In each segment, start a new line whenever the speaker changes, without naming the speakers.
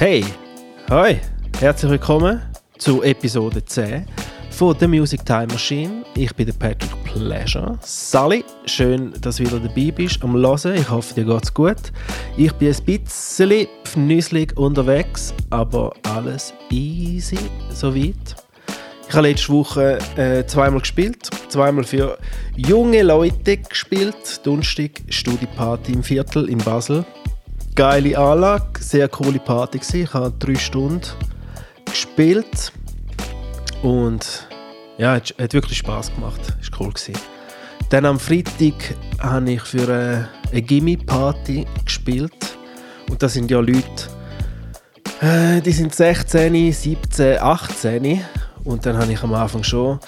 Hey, hoi, herzlich willkommen zu Episode 10 von The Music Time Machine. Ich bin der Patrick Pleasure. Sally, schön, dass du wieder dabei bist am Hören. Ich hoffe, dir geht's gut. Ich bin ein bisschen fnüsselig unterwegs, aber alles easy soweit. Ich habe letzte Woche äh, zweimal gespielt. Zweimal für junge Leute gespielt. Donnerstag Studieparty im Viertel in Basel. Geile Anlage, sehr coole Party. Gewesen. Ich habe drei Stunden gespielt. Und ja, es hat wirklich Spaß gemacht. Es war cool. Gewesen. Dann am Freitag habe ich für eine, eine Gimme-Party gespielt. Und das sind ja Leute, äh, die sind 16, 17, 18. Und dann habe ich am Anfang schon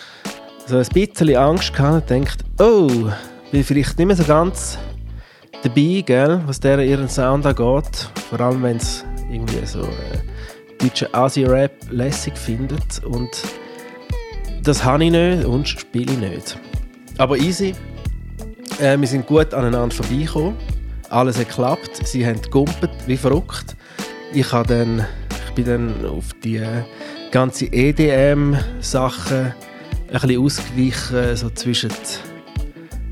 so ein bisschen Angst gehabt und gedacht, oh, bin vielleicht nicht mehr so ganz dabei, gell, was der ihren Sound angeht. Vor allem, wenn es irgendwie so äh, deutsche Asi-Rap lässig findet. Und das habe ich nicht und spiele ich nicht. Aber easy. Äh, wir sind gut aneinander vorbeigekommen. Alles hat geklappt. Sie haben gegumpet wie verrückt. Ich, dann, ich bin dann auf die äh, ganze EDM-Sachen ein bisschen ausgewichen, so zwischen,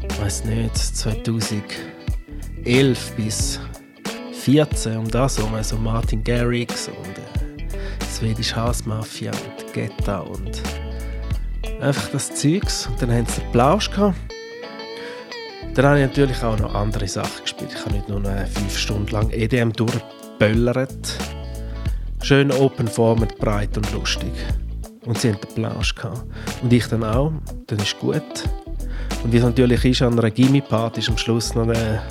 ich weiß nicht, 2011 bis 2014 um das herum, so Martin Garrix und äh, Swedish House Mafia und Getta und einfach das Zeugs. Und dann haben sie den Plausch gehabt. Dann habe ich natürlich auch noch andere Sachen gespielt. Ich habe nicht nur fünf Stunden lang EDM durchböllert. Schön open format, breit und lustig. Und sie hatten den Plausch gehabt. Und ich dann auch. Dann ist gut. Und wie es natürlich ist, an einer Gimme-Party ist am Schluss noch der,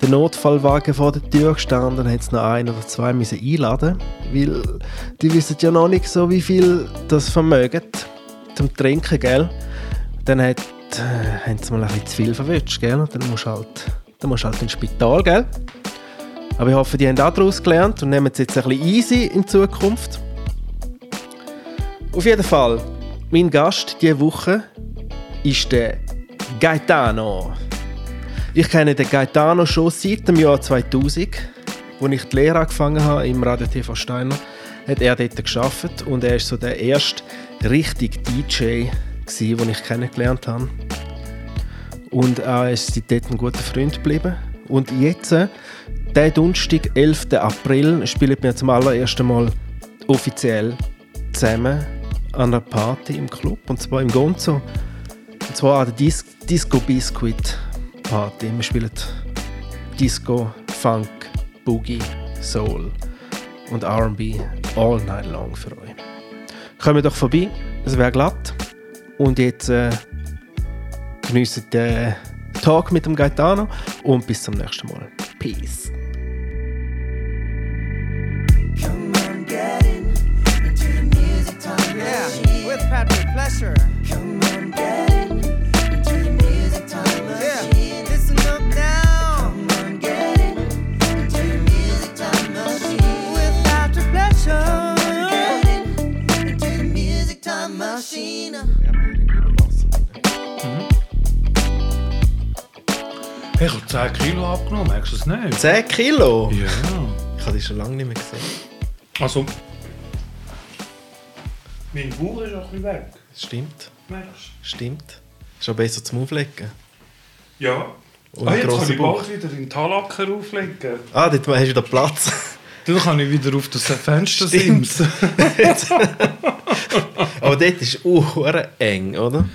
der Notfallwagen vor der Tür gestanden. Dann hat es noch ein oder zwei müssen einladen Weil die wissen ja noch nicht so, wie viel das vermögen zum Trinken, gell? Dann hat, äh, haben sie mal ein bisschen zu viel verwünscht, gell? Dann musst du halt, dann musst halt ins Spital, gell? Aber ich hoffe, die haben auch daraus gelernt und nehmen es jetzt ein bisschen easy in Zukunft. Auf jeden Fall, mein Gast diese Woche ist der Gaetano. Ich kenne den Gaetano schon seit dem Jahr 2000, als ich die Lehre angefangen habe im Radio TV Steiner, hat er dort geschafft und er ist so der erste richtige DJ, gewesen, den ich kennengelernt habe. Und er ist seitdem ein guter Freund geblieben. Und jetzt, der Donnerstag, 11. April, spielen wir zum allerersten Mal offiziell zusammen an einer Party im Club, und zwar im Gonzo. Und zwar an der Dis Disco Biscuit Party. Wir spielen Disco, Funk, Boogie, Soul und RB all night long für euch. Kommt doch vorbei, es wäre glatt. Und jetzt äh, geniessen den Talk mit dem Gaetano und bis zum nächsten Mal. Peace.
Yeah, with Patrick Pleasure.
Ich habe 10 Kilo abgenommen, merkst du es nicht?
10 Kilo?
Ja.
Ich habe die schon lange nicht mehr gesehen.
Also. Mein Bauch ist auch ein bisschen weg.
Stimmt,
Merkst
stimmt. Ist auch besser zum Auflegen.
du? Ja.
Und
ah, jetzt kann ich
Bauch.
bald wieder in den Talacker auflegen.
Ah, dort hast du wieder Platz.
Dann kann ich wieder auf das Fenster simsen.
Aber dort ist auch eng, oder?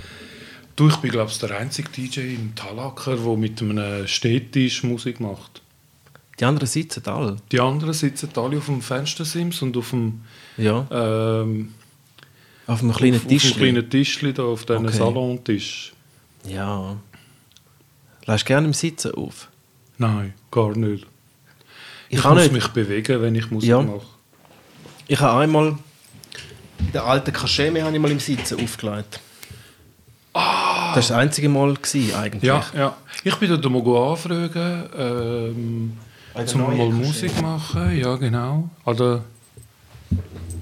Du, ich bin glaube ich der einzige DJ in Talacker, der mit einem Städtisch Musik macht.
Die anderen sitzen alle.
Die anderen sitzen alle auf dem Fenstersims und auf dem,
Ja.
ähm,
Auf einem kleinen
auf,
Tisch.
auf dem kleinen Tischli da, auf diesem
Okay.
Salontisch.
Ja. Lass gerne im Sitzen auf.
Nein, gar nicht.
Ich,
Ich,
kann
muss
nicht.
mich bewegen, wenn ich Musik
Ja.
mache.
Ich habe einmal den alten Kaschemme habe ich mal im Sitzen aufgelegt. Das war das einzige Mal gewesen, eigentlich.
Ja, ja. Ich bin dort mal anfragen, ähm, zum mal. Musik machen. Ja, genau. An der,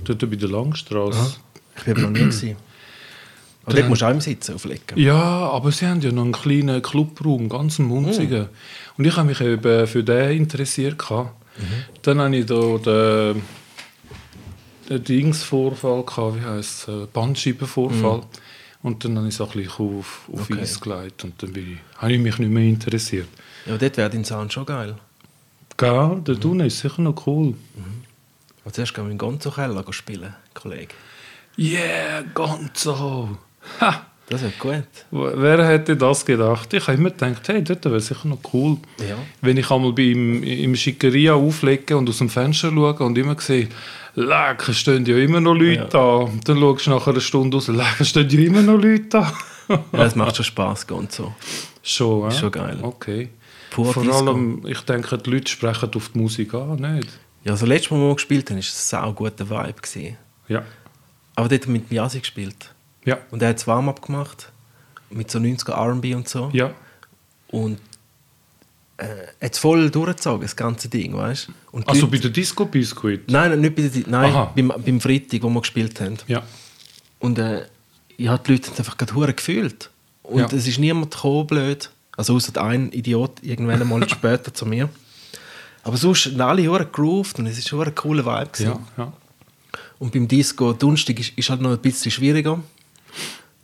dort bei der Langstrasse.
Ich bin aber noch nie gewesen. Aber dort musst du auch im Sitzen auflegen.
Ja, aber sie haben ja noch einen kleinen Clubraum, ganz munzigen.
Mm.
Und ich habe mich eben für den interessiert. gehabt. Dann hatte ich da den, den Dingsvorfall, gehabt, wie heisst es, äh, Bandscheibenvorfall. Und dann habe ich es auch ein bisschen auf, auf
Okay.
Eis gelegt und dann bin ich, habe ich mich nicht mehr interessiert.
Ja, dort wäre dein Sound schon geil.
Gell, der Dune ist sicher noch cool.
Und zuerst gehen wir in den Gonzo-Keller spielen, Kollege.
Yeah, Gonzo! Ha!
Das wird gut.
Wer hätte das gedacht? Ich habe immer gedacht, hey, dort wäre sicher noch cool.
Ja.
Wenn ich einmal bei ihm im Schickeria auflege und aus dem Fenster schaue und immer sehe, leck, es stehen ja immer noch Leute
Ja.
da. Dann schaust du nach einer Stunde raus, leck, es stehen ja immer noch Leute da.
Ja, das macht schon Spaß, Gonzo.
Schon, äh?
Schon geil.
Okay.
Pur
Vor
Disco.
allem, ich denke, die Leute sprechen auf die Musik an, nicht?
Ja, also letztes Mal, wo wir gespielt haben, war es ein sau guter Vibe. Gewesen.
Ja.
Aber dort haben wir mit Yasi gespielt.
Ja.
Und er hat das Warm-up gemacht. Mit so 90er R&B und so.
Ja.
Und äh, hat voll durchgezogen, das ganze Ding, weißt du?
Also
Leute-
bei der Disco Biscuit?
Nein, nicht bei der, nein
Aha.
beim, beim Freitag, wo wir gespielt haben.
Ja.
Und äh, ja, die Leute einfach gerade gefühlt. Und
Ja.
es ist niemand gekommen, blöd. Also außer ein Idiot irgendwann mal später zu mir. Aber sonst haben alle hure gegroovt und es war ein cooler Vibe. Gewesen.
Ja. ja.
Und beim Disco, Donnerstag ist, ist halt noch ein bisschen schwieriger.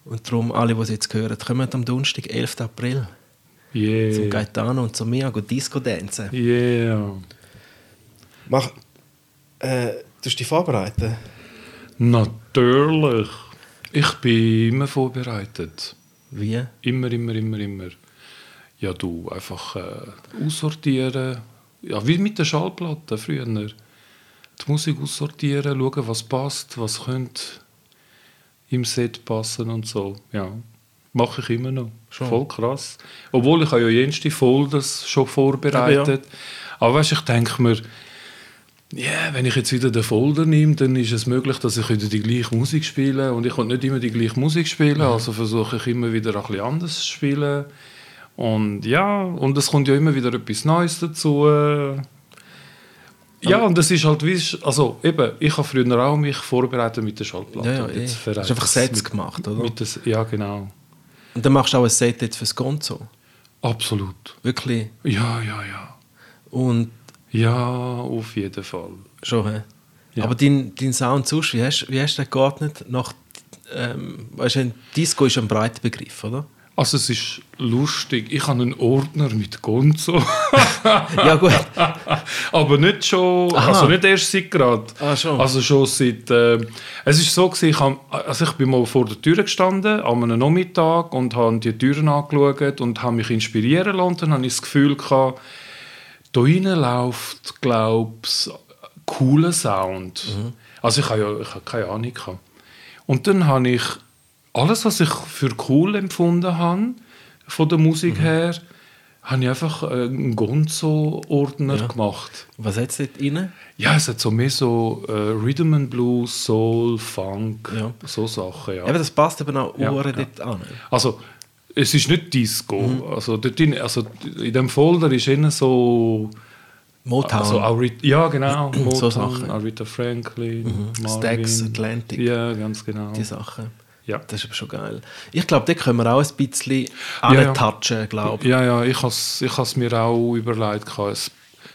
Und darum, alle, die es jetzt hören, kommen am Donnerstag, 11. April, zum
Yeah.
Gaetano und zu mir go Disco dancen.
Yeah.
Mach, äh, du dich vorbereiten?
Natürlich. Ich bin immer vorbereitet.
Wie?
Immer, immer, immer, immer. Ja, du, einfach äh, aussortieren. Ja, wie mit der Schallplatte früher. Die Musik aussortieren, schauen, was passt, was könnte im Set passen und so. Ja, mache ich immer noch.
Schon.
Voll krass. Obwohl ich habe ja jenste Folders schon vorbereitet. Aber weißt, ich denke mir, ja, wenn ich jetzt wieder den Folder nehme, dann ist es möglich, dass ich wieder die gleiche Musik spiele. Und ich will nicht immer die gleiche Musik spielen, also versuche ich immer wieder ein bisschen anders zu spielen. Und ja, und es kommt ja immer wieder etwas Neues dazu. Ja, und das ist halt wie, also eben, ich habe früher auch mich vorbereitet mit der Schallplatte.
Ja, ja, eh.
jetzt
Hast
verreite
einfach Sets
mit-
gemacht, oder?
Das, ja, genau.
Und dann machst du auch ein Set jetzt fürs Gonzo.
Absolut.
Wirklich.
Ja, ja, ja.
Und
Ja, auf jeden Fall.
schon, hä?
Ja.
Aber dein, dein Sound sonst, wie hast, wie hast du den geordnet? Nach, ähm, weißt du, Disco ist ein breiter Begriff, oder?
Also es ist lustig. Ich habe einen Ordner mit Gonzo.
ja, gut.
Aber nicht schon,
Aha.
also nicht erst seit gerade.
Ah, schon.
Also schon seit, äh, es ist so gewesen, ich, hab, also ich bin mal vor der Tür gestanden, an einem Nachmittag und habe die Türen angeschaut und habe mich inspirieren lassen. Dann habe ich das Gefühl gehabt, da rein läuft, glaub's, cooler Sound.
Mhm.
Also ich habe ja ich habe keine Ahnung gehabt. Und dann habe ich alles, was ich für cool empfunden habe, von der
Mhm.
Musik her, habe ich einfach äh, einen Gonzo-Ordner
Ja.
gemacht.
Was hat es dort rein?
Ja, es hat so mehr so äh, Rhythm and Blues, Soul, Funk,
Ja.
so Sachen, ja.
Eben, das passt eben auch
Ja,
Uhren
ja.
dort an.
Also, es ist nicht Disco.
Mhm.
Also, dort in, also, in dem Folder ist eher so...
Motown,
Also, ja, genau.
So
Motown,
Sachen.
Aretha Franklin, Marvin.
Stax, Atlantic,
Ja, ganz genau.
die Sachen.
Ja.
Das ist aber schon geil. Ich glaube, da können wir auch ein bisschen
Ja, ja.
antouchen, glaube ich.
Ja, ja, ich habe es mir auch überlegt. Es-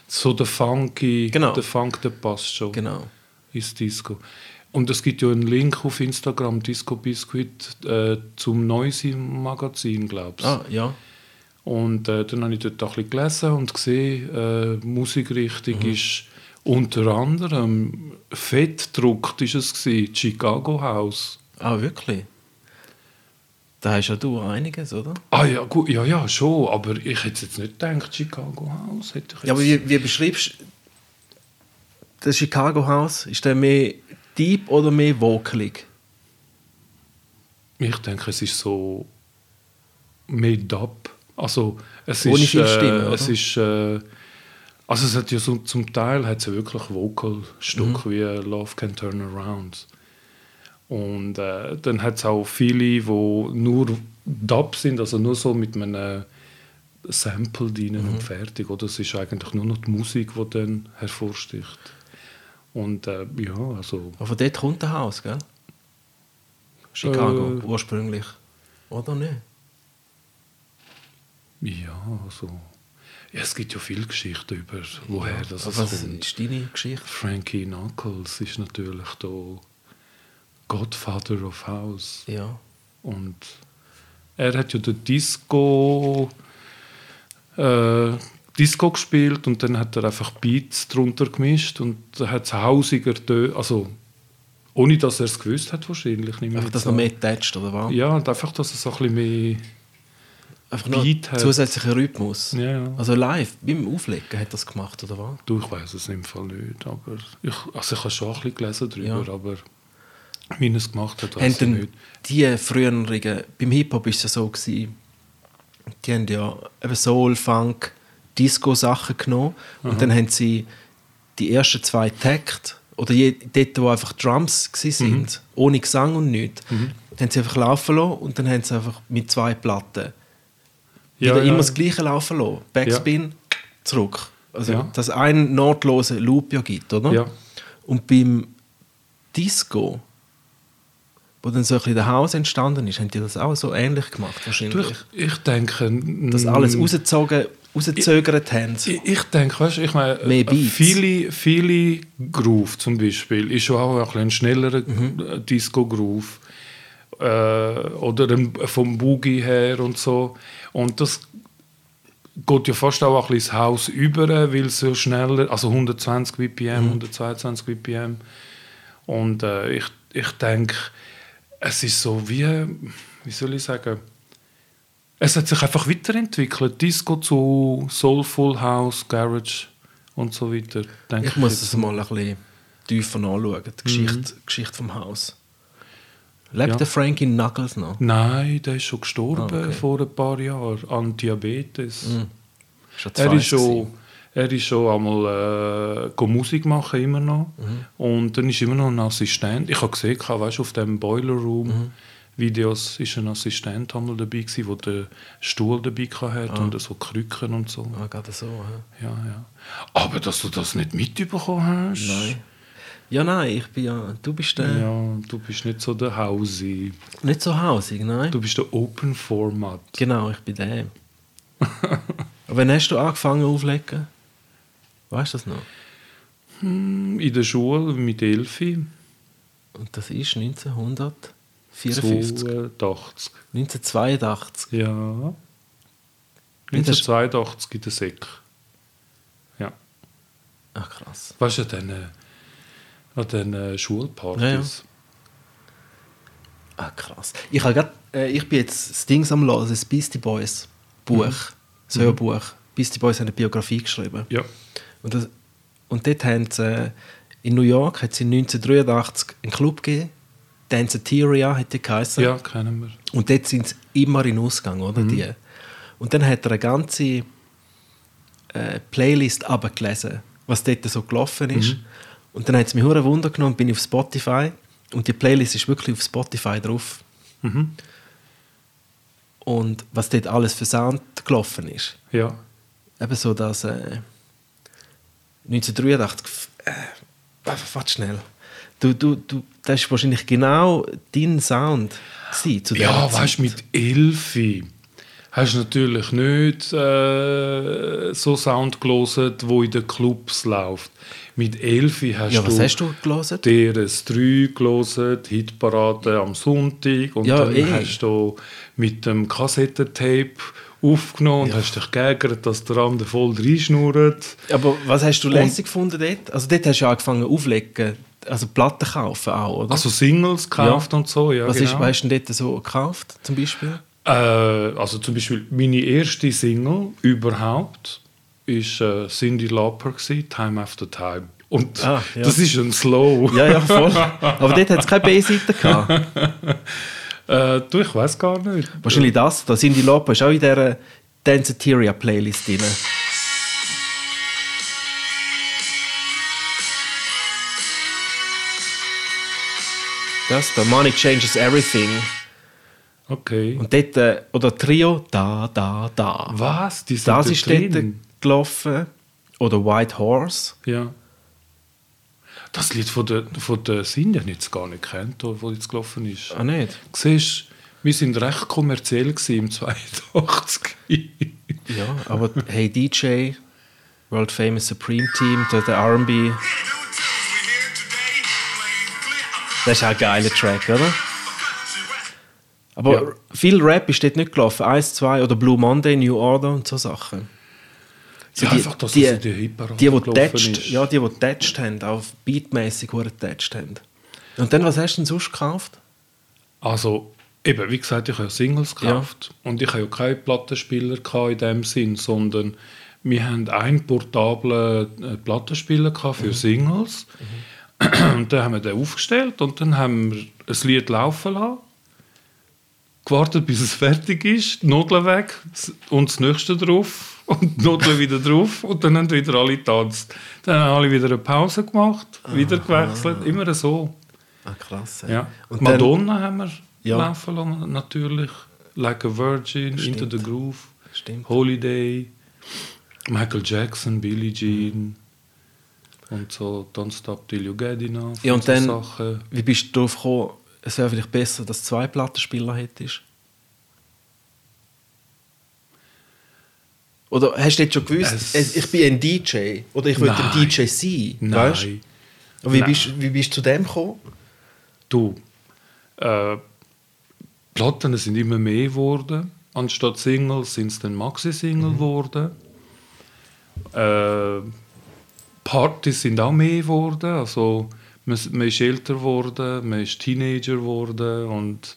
So der Funky,
Genau.
der Funk, der passt schon
Genau.
ins Disco. Und es gibt ja einen Link auf Instagram, Disco Biscuit, äh, zum Noisy-Magazin, glaube ich.
Ah, ja.
Und äh, dann habe ich dort auch ein bisschen gelesen und gesehen, äh, Musikrichtung
Mhm.
ist unter anderem fett gedruckt ist es gewesen, Chicago House.
Ah, wirklich? Da hast ja du einiges, oder?
Ah ja, gut, ja, ja, schon, aber ich hätte jetzt nicht gedacht, Chicago House hätte ich.
Ja, aber wie, wie beschreibst du das Chicago House? Ist der mehr deep oder mehr vocalig?
Ich denke, es ist so made up. Also es
Ohne
ist,
viel Stimme,
äh, es ist äh, also es hat ja so, zum Teil hat es ja wirklich Vocal-Stück
Mhm.
wie Love Can Turn Around. Und äh, dann hat es auch viele, die nur Dub sind, also nur so mit einem Sample dienen
Mhm.
und fertig. Oder es ist eigentlich nur noch die Musik, die dann hervorsticht. Und äh, ja, also
Aber von dort kommt der Haus, gell? Chicago,
Äh.
ursprünglich. Oder nicht?
Ja, also. Ja, es gibt ja viele Geschichten über, woher das
Aber was
kommt.
ist deine Geschichte?
Frankie Knuckles ist natürlich da Godfather of House.
Ja.
Und er hat ja den Disco, äh, Disco gespielt und dann hat er einfach Beats drunter gemischt und da hat es hausiger Tö also ohne dass er es gewusst hat wahrscheinlich. ich
Einfach, dass noch
an.
mehr tätscht, oder was?
Ja, und einfach, dass es so ein bisschen mehr...
Einfach noch
Beat hat.
zusätzlicher Rhythmus.
Ja, ja.
Also live, beim Auflegen hat das gemacht, oder was?
Du, ich weiß es im Fall nicht, aber ich, also ich habe schon ein bisschen gelesen darüber,
Ja.
aber wie er es gemacht hat, weiß ich
die früheren, beim Hip-Hop war es ja so, gewesen, die haben ja eben Soul, Funk, Disco-Sachen genommen und dann haben sie die ersten zwei Takte, oder je, dort, wo einfach Drums gsi sind, ohne Gesang und nichts, haben sie einfach laufen lassen und dann haben sie einfach mit zwei Platten
Ja,
wieder
ja.
immer das Gleiche laufen lassen. Backspin, zurück. Also,
Ja.
dass es einen notlosen Loop ja gibt, oder?
Ja.
Und beim Disco, wo dann so ein bisschen der Haus entstanden ist, haben die das auch so ähnlich gemacht wahrscheinlich.
ich, ich denke...
dass alles rausgezogen, rausgezögert haben.
Ich, ich denke, weißt du, ich meine, äh, viele, viele Groove zum Beispiel ist schon auch ein, bisschen ein schnellerer
Mhm.
Disco-Groove. Äh, oder vom Boogie her und so. Und das geht ja fast auch ein bisschen ins Haus über, weil es so schneller, also 120 BPM,
Mhm.
122 BPM. Und äh, ich, ich denke, es ist so wie, wie soll ich sagen, es hat sich einfach weiterentwickelt. Disco zu Soulful House, Garage und so weiter. denke
Ich muss es mal ein bisschen tiefer anschauen, die Geschichte, Geschichte vom Haus. Lebt
Ja.
der Frankie Knuckles noch?
Nein, der ist schon gestorben
Ah, okay.
Vor ein paar Jahren an Diabetes.
Ist er
ist schon? Er ist schon einmal äh, Musik machen immer noch
Mhm.
und dann ist immer noch ein Assistent. Ich habe gesehen, weißt, auf dem Boiler Room
Mhm.
Videos ist ein Assistent einmal dabei gewesen, wo der Stuhl dabei hatte und so Krücken und so.
Ah, gerade so. hä?
Ja, ja. Aber dass du das nicht mitbekommen hast?
Nein. Ja, nein, ich bin ja. Du bist der.
Ja, du bist nicht so der Hausi.
Nicht so hausig, nein.
Du bist der Open Format.
Genau, ich bin der. Wann hast du angefangen aufzulegen? Weißt du das noch?
In der Schule mit Elfi.
Und das ist 1954.
82.
1982.
Ja.
Wie das-
1982 in der Sek. Ja.
Ach krass.
Weißt du, an diesen, an diesen äh, Schulpartys?
Ja, ja. Ah krass. Ich, habe grad, äh, ich bin jetzt das Ding am Hören, das Beastie Boys Buch, das Hörbuch. Beastie Boys haben eine Biografie geschrieben.
Ja.
Und, das, und dort haben sie, äh, in New York hat sie 1983 einen Club gegeben, Danceteria hat die geheißen.
ja, kennen wir.
Und dort sind sie immer in Ausgang, oder? Die. Und dann hat er eine ganze äh, Playlist abgelesen, was dort so gelaufen ist. Und dann hat es mich hure Wunder genommen, bin ich auf Spotify und die Playlist ist wirklich auf Spotify drauf. Und was dort alles für Sound gelaufen ist.
Ja.
Eben so, dass äh, 1983, äh, warte warte schnell. Du, du, du, das ist wahrscheinlich genau dein Sound gewesen zu
Ja, weißt du, mit Elfi hast du natürlich nicht äh, so Sound gelesen, wo in den Clubs läuft. Mit Elfi hast
Ja,
du
was hast du gelesen?
DRS3 gelesen, die Hitparade am Sonntag und
Ja,
dann
eh.
hast du mit dem Kassettentape aufgenommen und hast dich geärgert, dass der andere voll reinschnurrt.
Aber was hast du lässig gefunden dort? Also dort hast du angefangen auflegen, also Platten kaufen auch, oder?
Also Singles gekauft
Ja.
und so, ja
was, ist,
genau.
hast du denn dort so gekauft, zum Beispiel?
Äh, also zum Beispiel meine erste Single überhaupt ist äh, Cindy Lauper gewesen, Time After Time. Und
Ah, ja.
das ist ein Slow.
Ja, ja, voll. Aber dort hat es keine B-Seite gehabt.
Äh, du, ich weiß gar nicht.
Wahrscheinlich das. Da sind die Lopen ist auch in dieser Danceteria Playlist drin. Das, da Money Changes Everything.
Okay.
Und dort, äh, oder Trio, da, da, da.
Was? Die sind
Das
dort
ist dort
drin?
gelaufen. Oder White Horse.
Ja. Das Lied von der, von der Cindy habe ich jetzt gar nicht kennt, wo jetzt gelaufen ist.
Ah, nicht?
Siehst, wir sind recht kommerziell im 82.
Ja, aber Hey DJ, World Famous Supreme Team, der, der R&B, das ist auch ein geiler Track, oder? Aber
Ja.
viel Rap ist dort nicht gelaufen. Eins, zwei oder Blue Monday, New Order und so Sachen. So
Ja, einfach, dass
die,
in die Hitparade
die, die tätscht, ja, die, die tätscht haben, auch beatmäßig die tätscht haben. Und dann, was hast du denn sonst gekauft?
Also, eben, wie gesagt, ich habe Singles gekauft. Und ich habe ja keinen Plattenspieler in dem Sinn, sondern wir haben einen portablen äh, Plattenspieler für Singles. Und dann haben wir den aufgestellt und dann haben wir ein Lied laufen lassen, gewartet, bis es fertig ist, die Nudeln weg und das nächste drauf und Nudeln wieder drauf und dann haben wieder alle getanzt. Dann haben alle wieder eine Pause gemacht, wieder gewechselt, immer so.
Ah, krass.
Ja.
Und dann-
Madonna haben wir
Ja.
laufen lassen, natürlich. Like a Virgin, Into the Groove,
Stimmt.
Holiday, Michael Jackson, Billie Jean und so Don't Stop Till You Get Enough.
Ja, und
so
dann,
Sachen.
wie bist du darauf gekommen, es wäre vielleicht besser, dass du zwei Plattenspieler hättest? Oder hast du jetzt schon gewusst,
Es-
ich bin ein DJ oder ich will ein. DJ sein?
Nein.
Weißt? Und wie,
Nein.
bist, wie bist du zu dem gekommen?
Du, äh, Platten sind immer mehr geworden. Anstatt Singles sind es dann Maxi-Single geworden. Äh, Partys sind auch mehr geworden. Also, man, man ist älter geworden, man ist Teenager geworden und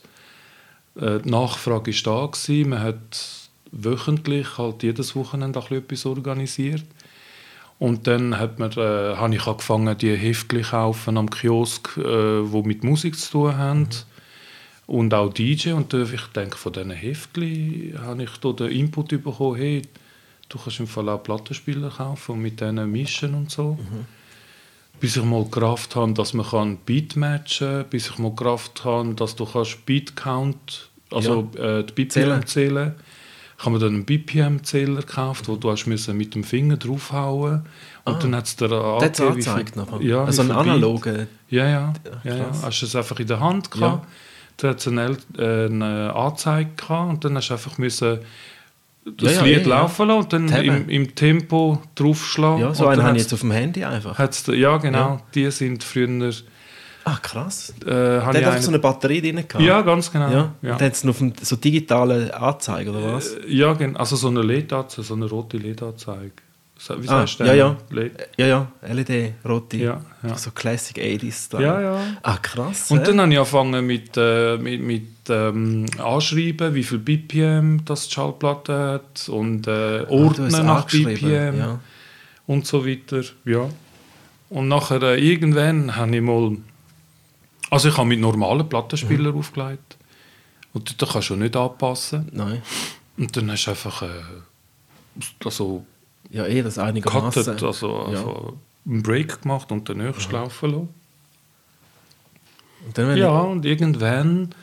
äh, die Nachfrage war da. Gewesen. Man hat wöchentlich, halt jedes Wochenende auch etwas organisiert. Und dann hat man, äh, habe ich angefangen, die Heftchen kaufen am Kiosk, äh, wo mit Musik zu tun haben. Und auch DJ. Und äh, ich denke, von diesen Heftchen habe ich da den Input bekommen, hey, du kannst im Fall auch Plattenspieler kaufen und mit denen mischen und so. Bis ich mal Kraft habe, dass man kann Beat matchen kann, bis ich mal Kraft habe, dass du kannst Beat Count, also äh, die BPM
Zählen.
zählen. Ich habe mir dann einen BPM-Zähler gekauft, wo du hast müssen mit dem Finger draufhauen und dann hat es dir
Ah. Der hat es
wie
angezeigt nachher.
Ja,
also ein analoger.
Ja, ja. ja, ja. Hast du es einfach in der Hand gehabt,
Ja.
dann hat es eine, äh, eine Anzeige gehabt und dann hast du einfach müssen das
Ja,
Lied
ja,
laufen lassen und dann im, im Tempo draufschlagen.
Ja, so einen
dann
habe ich jetzt auf dem Handy einfach.
hat's- Ja, genau. Die sind früher...
Ah, krass.
Äh,
Der hat einfach
eine-
so eine Batterie drin gehabt.
ja, ganz genau.
Ja.
Ja,
Und dann hat es noch auf dem, so digitale Anzeige, oder was?
Äh, ja gen- also so eine LED-Anzeige, so eine rote LED-Anzeige. Wie
Ah,
sagst du
ja, ja.
LED?
Ja, ja, LED, rote.
Ja, ja.
So Classic 80s.
Ja, ja.
Ah, krass.
Und dann habe ich angefangen mit, äh, mit, mit ähm, Anschreiben, wie viel BPM das die Schallplatte hat und äh,
Ah,
Ordnen nach
angeschrieben,
BPM
Ja.
und so weiter. Ja. Und nachher äh, irgendwann habe ich mal... Also ich habe mit normalen Plattenspielern
Mhm.
aufgelegt. Und dort kannst du nicht anpassen.
Nein.
Und dann hast du einfach... Äh, also
Ja, eh, das einigermaßen.
also
ja.
einen Break gemacht und den nächsten laufen lassen.
Und dann,
Ja, und irgendwann,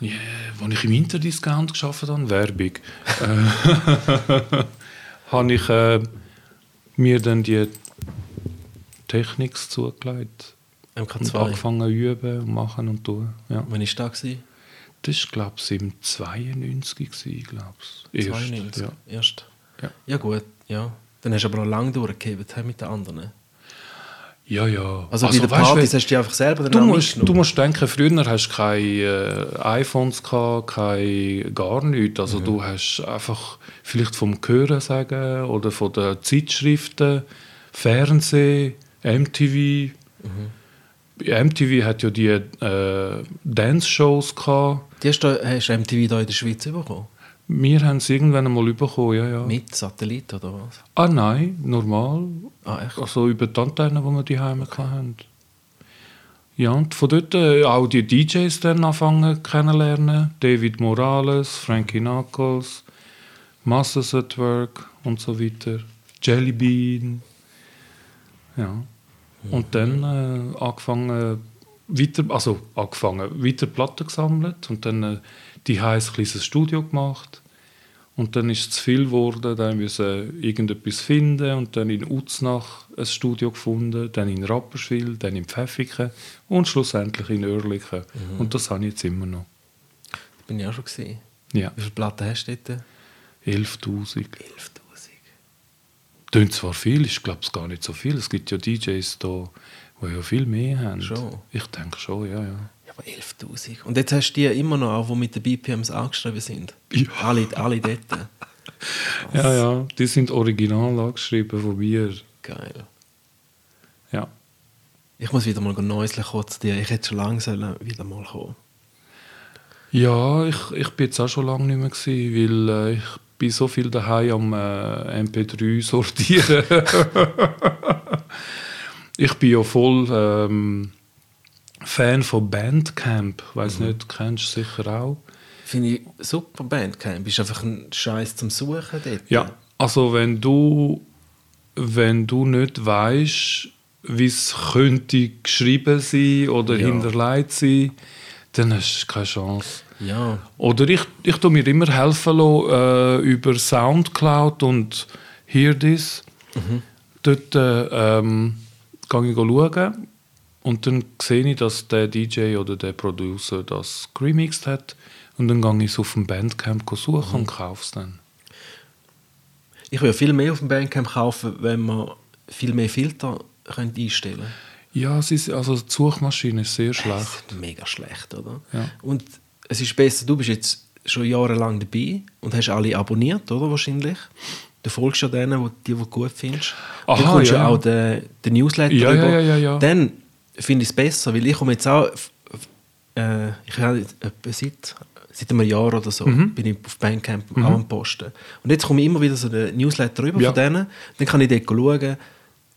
yeah, als ich im Interdiscount geschafft habe, Werbung, äh, habe ich äh, mir dann die Techniks zugelegt
ich,
und
MK2.
angefangen zu üben und machen und tun. Ja.
Wann war da? Gewesen?
Das war, glaube ich, im 92, glaube ich.
92.
Ja.
Erst.
Ja.
ja, gut. Ja. Dann hast du aber auch lange durchgehebt hä, mit den anderen.
ja, ja.
Also, bei den
weißt
Partys hast du die einfach selber
Du musst, du musst denken, früher hast du keine äh, iPhones, gehabt, keine, gar nichts. Also du hast einfach vielleicht vom Hören sagen oder von den Zeitschriften, Fernsehen, MTV. MTV hat ja die äh, Dance-Shows gehabt.
Die hast du, hast du MTV da in der Schweiz bekommen?
Wir haben es irgendwann einmal bekommen, ja, ja.
Mit Satellit oder was?
Ah nein, normal.
Ah, echt?
Also über die Antennen, die wir die Heime hatten. Ja, und von dort äh, auch die DJs dann anfangen kennenlernen. David Morales, Frankie Knuckles, Masters at Work und so weiter. Jelly Bean. Ja. Und dann äh, angefangen, weiter, also angefangen, weiter Platten gesammelt und dann äh, die ein kleines Studio gemacht. Und dann ist es zu viel geworden, dann müssen irgendetwas finden und dann in Uznach ein Studio gefunden, dann in Rapperswil, dann in Pfäffiken und schlussendlich in Oerlikon. Und das habe ich jetzt immer noch.
Das bin ich auch schon gesehen.
Ja.
Wie viele Platten hast du dort?
11'000.
11'000.
Tönt zwar viel, ich glaube es gar nicht so viel. Es gibt ja DJs da, die ja viel mehr haben.
Schon?
Ich denke schon, ja, ja.
Ja, aber 11'000. Und jetzt hast du die immer noch, auch, die mit den BPMs angeschrieben sind.
Ja.
Alle, alle dort.
Ja, ja, die sind original angeschrieben von mir.
Geil.
Ja.
Ich muss wieder mal Neuseln kommen zu dir. Ich hätte schon lange sollen wieder mal kommen.
Ja, ich, ich bin jetzt auch schon lange nicht mehr gewesen, weil äh, ich bin so viel daheim am äh, MP3 sortieren. ich bin ja voll ähm, Fan von Bandcamp. Weiß nicht, kennst du sicher auch.
Finde ich super Bandcamp. Ist einfach ein Scheiß zum Suchen dort.
Ja, also wenn du wenn du nicht weißt, wie es könnte geschrieben sein oder
Ja.
hinterlegt sein, dann hast du keine Chance.
Ja.
Oder ich, ich tue mir immer helfen lassen, äh, über Soundcloud und Hear This. Dort äh, ähm, gehe ich schauen und dann sehe ich, dass der DJ oder der Producer das remixed hat und dann gehe ich es auf dem Bandcamp suchen und kaufe es dann.
Ich würde viel mehr auf dem Bandcamp kaufen, wenn man viel mehr Filter könnte einstellen könnte.
Ja, es ist, also die Suchmaschine ist sehr schlecht.
ist mega schlecht, oder?
Ja.
Und es ist besser, du bist jetzt schon jahrelang dabei und hast alle abonniert, oder? Wahrscheinlich. Du folgst ja denen, wo, die, du gut findest.
Aha,
dann kommst du
ja.
ja auch den, den Newsletter
Ja,
über.
ja, ja, ja.
Dann finde ich es besser, weil ich komme jetzt auch... Äh, ich habe seit, seit einem Jahr oder so
Mhm.
bin ich auf Bandcamp auch am Posten. Und jetzt komme ich immer wieder so den Newsletter rüber von denen. Dann kann ich dort schauen.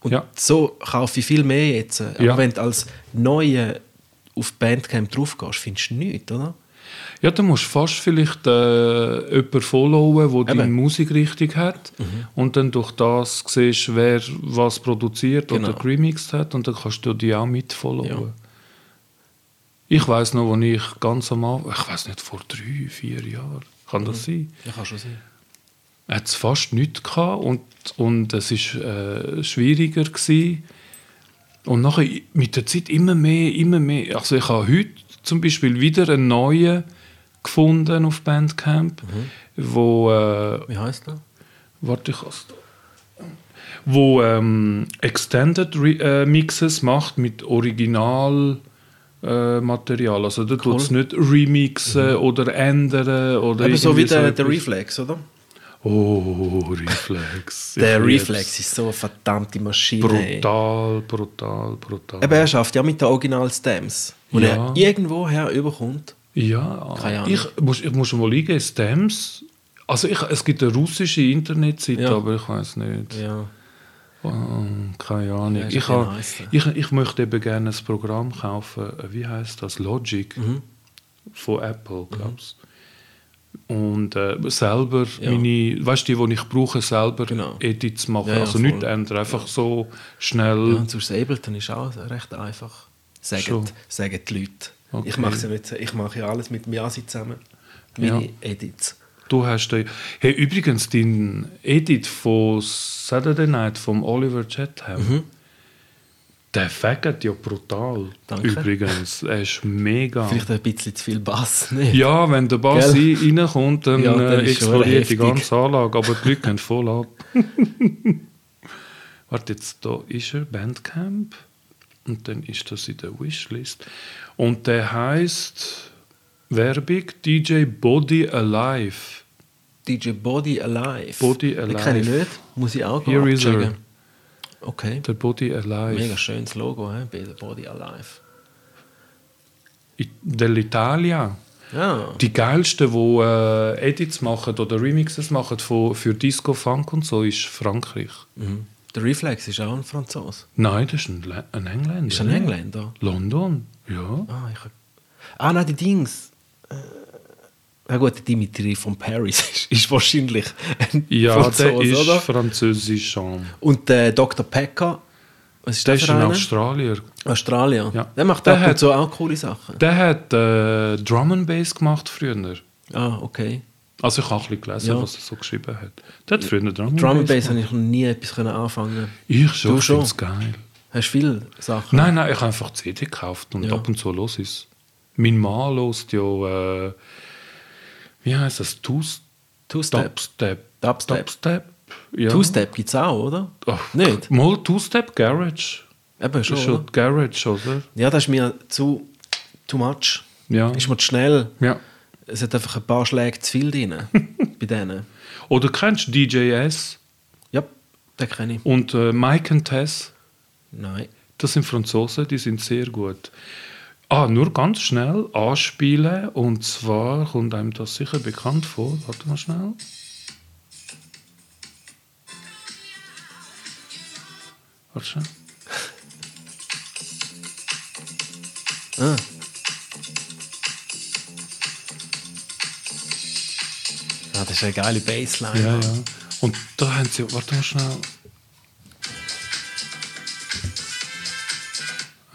Und so kaufe ich viel mehr jetzt. Aber wenn du als Neue auf Bandcamp drauf gehst, findest du nichts, oder?
Ja, du musst fast vielleicht äh, jemanden followen, der deine. Musikrichtung hat und dann durch das siehst, wer was produziert
Genau.
oder remixed hat und dann kannst du die auch mitfollowen.
Ja.
Ich weiß noch, als ich ganz am Anfang, ich weiß nicht, vor drei, vier Jahren, kann das sein,
Ja, kann schon sein.
hat es fast nichts gehabt und, und es war äh, schwieriger. Gewesen. Und nachher mit der Zeit immer mehr, immer mehr. Also ich habe heute zum Beispiel wieder einen neuen gefunden auf Bandcamp, wo, äh,
Wie heißt der?
warte ich has wo ähm, Extended Re äh, Mixes macht mit Original äh, Material. Also da tut es nicht remixen oder ändern oder
Eben so wie der, der. Reflex, oder?
Oh, Reflex.
Der
Ich.
Reflex ist so eine verdammte Maschine.
Brutal, brutal, brutal.
Eben, er schafft ja mit den Original-Stems, die
Ja.
er irgendwoher überkommt.
Ja, ich muss, ich muss schon mal eingeben, Stems. Also ich, es gibt eine russische Internetseite,
Ja.
aber ich weiß nicht.
Ja.
Oh, keine Ahnung.
Ja,
ich, ha, ich, ich möchte eben gerne ein Programm kaufen. Wie heißt das? Logic
Mhm.
von Apple, glaubst Und äh, selber
Ja.
meine, weißt du, die, die ich brauche, selber
Genau.
Edits machen.
Ja,
also
voll.
nicht ändern, einfach so schnell.
Ja, und sonst das Ableton ist auch recht einfach. Sagen, sagen die Leute.
Okay.
Ich mache ja nicht, ich mache ja alles mit Miasi zusammen. Meine Edits.
Du hast den, hey, übrigens, dein Edit von Saturday Night vom Oliver Chatham, der faggot ja brutal.
Mhm. Danke.
Übrigens, er ist mega.
Vielleicht ein bisschen zu viel Bass. Nicht?
Ja, wenn der Bass
Gell?
rein- reinkommt, dann,
Ja, dann
äh,
schon
explodiert die ganze Anlage, aber die Leute gehen voll ab. Warte, jetzt da ist er, Bandcamp. Und dann ist das in der Wishlist. Und der heißt Werbung DJ Body Alive.
DJ Body Alive.
Body
Den kenne ich
Alive.
nicht. Muss ich auch
Here is.
Okay.
Der Body Alive.
Mega schönes Logo, he? bei der Body Alive.
Dell'Italia.
Ja.
Die geilsten, die äh, Edits machen oder Remixes machen von, für Disco, Funk und so, ist Frankreich.
Mhm. Der Reflex ist auch ein Franzose.
Nein, das ist ein, Le- ein Engländer.
Ist ein. Engländer.
London, ja.
Ah, ich hab... ah nein, die Dings. Äh, ja gut, der Dimitri von Paris ist, ist wahrscheinlich ein
Ja, der
Franzose,
ist
oder?
französisch.
Und der Dr. Pekka, was ist
Der
der
ist ein
einer?
Australier.
Australier.
Ja.
Der macht
Der hat-
zu auch coole Sachen.
Der hat äh, Drum and Bass gemacht früher.
Ah, okay.
Also ich habe ein bisschen gelesen,
Ja.
was er so geschrieben hat. Der hat früher Drum and
Drum and
Bass
Bass habe ich noch nie etwas können anfangen.
Ich schon,
Du
ich
schon?
finde es geil.
Hast du viele Sachen?
Nein, nein, ich habe einfach CD gekauft und
Ja.
ab und zu los ist Mein Mann hört ja, äh, wie heißt das, Two,
Two-Step.
Dubstep. Ja.
Two-Step gibt es auch, oder?
Ach,
Nicht?
Mal Two-Step Garage.
Eben schon,
ist schon
oder?
Garage, oder?
Ja, das ist mir zu too much.
Ja.
Ist mir zu schnell.
ja.
Es hat einfach ein paar Schläge zu viel drin. bei denen.
Oder kennst du DJS
Ja, den kenne ich.
und äh, Mike and Tess?
Nein.
Das sind Franzosen, die sind sehr gut. Ah, nur ganz schnell anspielen und zwar kommt einem das sicher bekannt vor. Warte mal schnell. Warte schnell.
Ah. Ah, das ist eine geile Bassline.
Ja, ja. Und da haben sie, warte mal schnell.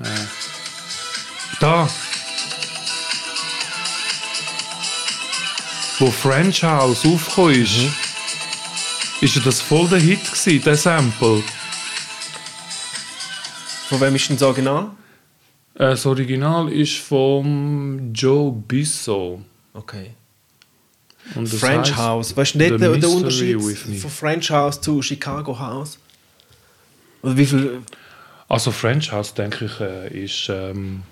Äh. Da. Wo French House aufgekommen ist, ist ja das voll der Hit gewesen, der Sample.
Von wem ist denn das Original?
Äh, Das Original ist vom Joe Bisso.
Okay.
Und
French House. Weißt du nicht
The
der, der Unterschied von French House zu Chicago House? Oder wie viel.
Also French House, denke ich, äh, ist ähm,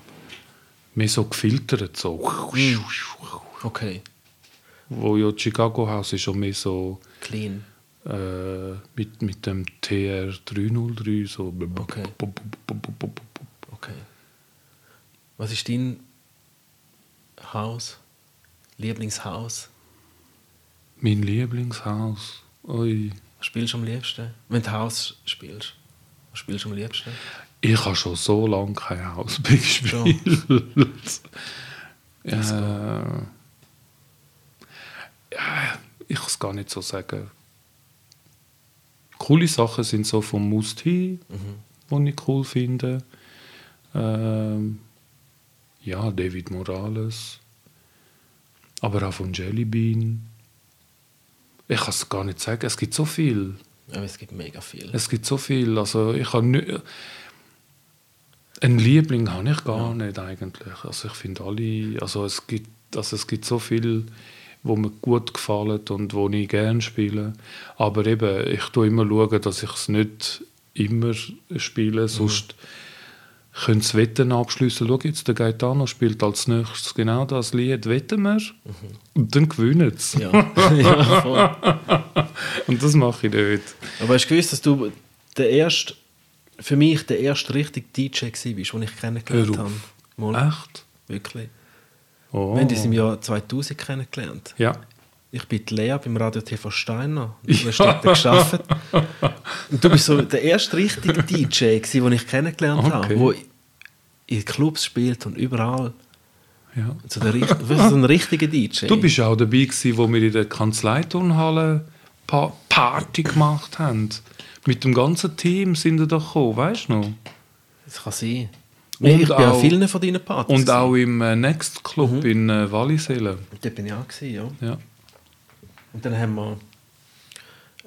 mehr so gefiltert. So.
Okay.
Wo ja Chicago House ist schon mehr so
Clean.
äh, mit, mit dem TR303 so.
Okay. Okay. Was ist dein Haus? Lieblingshaus?
Mein Lieblingshaus. Ui.
Was spielst du am liebsten? Wenn du Haus spielst. Was spielst du am liebsten?
Ich habe schon so lange kein Haus mehr gespielt. ja, ja, ich kann es gar nicht so sagen. Coole Sachen sind so vom Musti,
Mhm.
die ich cool finde. Ähm, ja, David Morales. Aber auch von Jellybean. Ich kann es gar nicht sagen. Es gibt so viel.
Aber es gibt mega viel.
Es gibt so viel. Also ich habe nicht, einen Liebling habe ich gar nicht eigentlich. Also ich finde alle, also es gibt, also es gibt so viel, wo mir gut gefallen und wo ich gerne spiele. Aber eben, ich tue immer schauen, dass ich es nicht immer spiele, sonst können sie Wetten abschließen. Schau jetzt, der Gaetano spielt als nächstes genau das Lied, wetten wir, und dann gewinnen sie.
Ja. ja.
Und das mache ich nicht.
Aber hast du gewusst, dass du der erste, für mich der erste richtige DJ warst, den ich kennengelernt
Hör
habe? Mal,
Echt?
wirklich.
Oh.
Wir haben uns im Jahr 2000 kennengelernt.
Ja.
Ich bin die Lea beim Radio TV Steiner. Du hast dort gearbeitet. Und du bist so der erste richtige DJ, gewesen, den ich kennengelernt
Okay.
habe, der in Clubs spielt und überall.
ja.
So, der, richt- du bist so ein richtiger DJ.
Du bist auch dabei gewesen, wo wir in der Kanzleiturnhalle pa Party gemacht haben. Mit dem ganzen Team sind wir doch gekommen, weißt du noch?
Das kann sein.
Und
ich bin an
auch-
vielen von deinen Partys.
Und auch im äh, Next Club in äh, Wallisellen.
Dort bin ich auch, gewesen, ja.
Ja.
Und dann haben wir.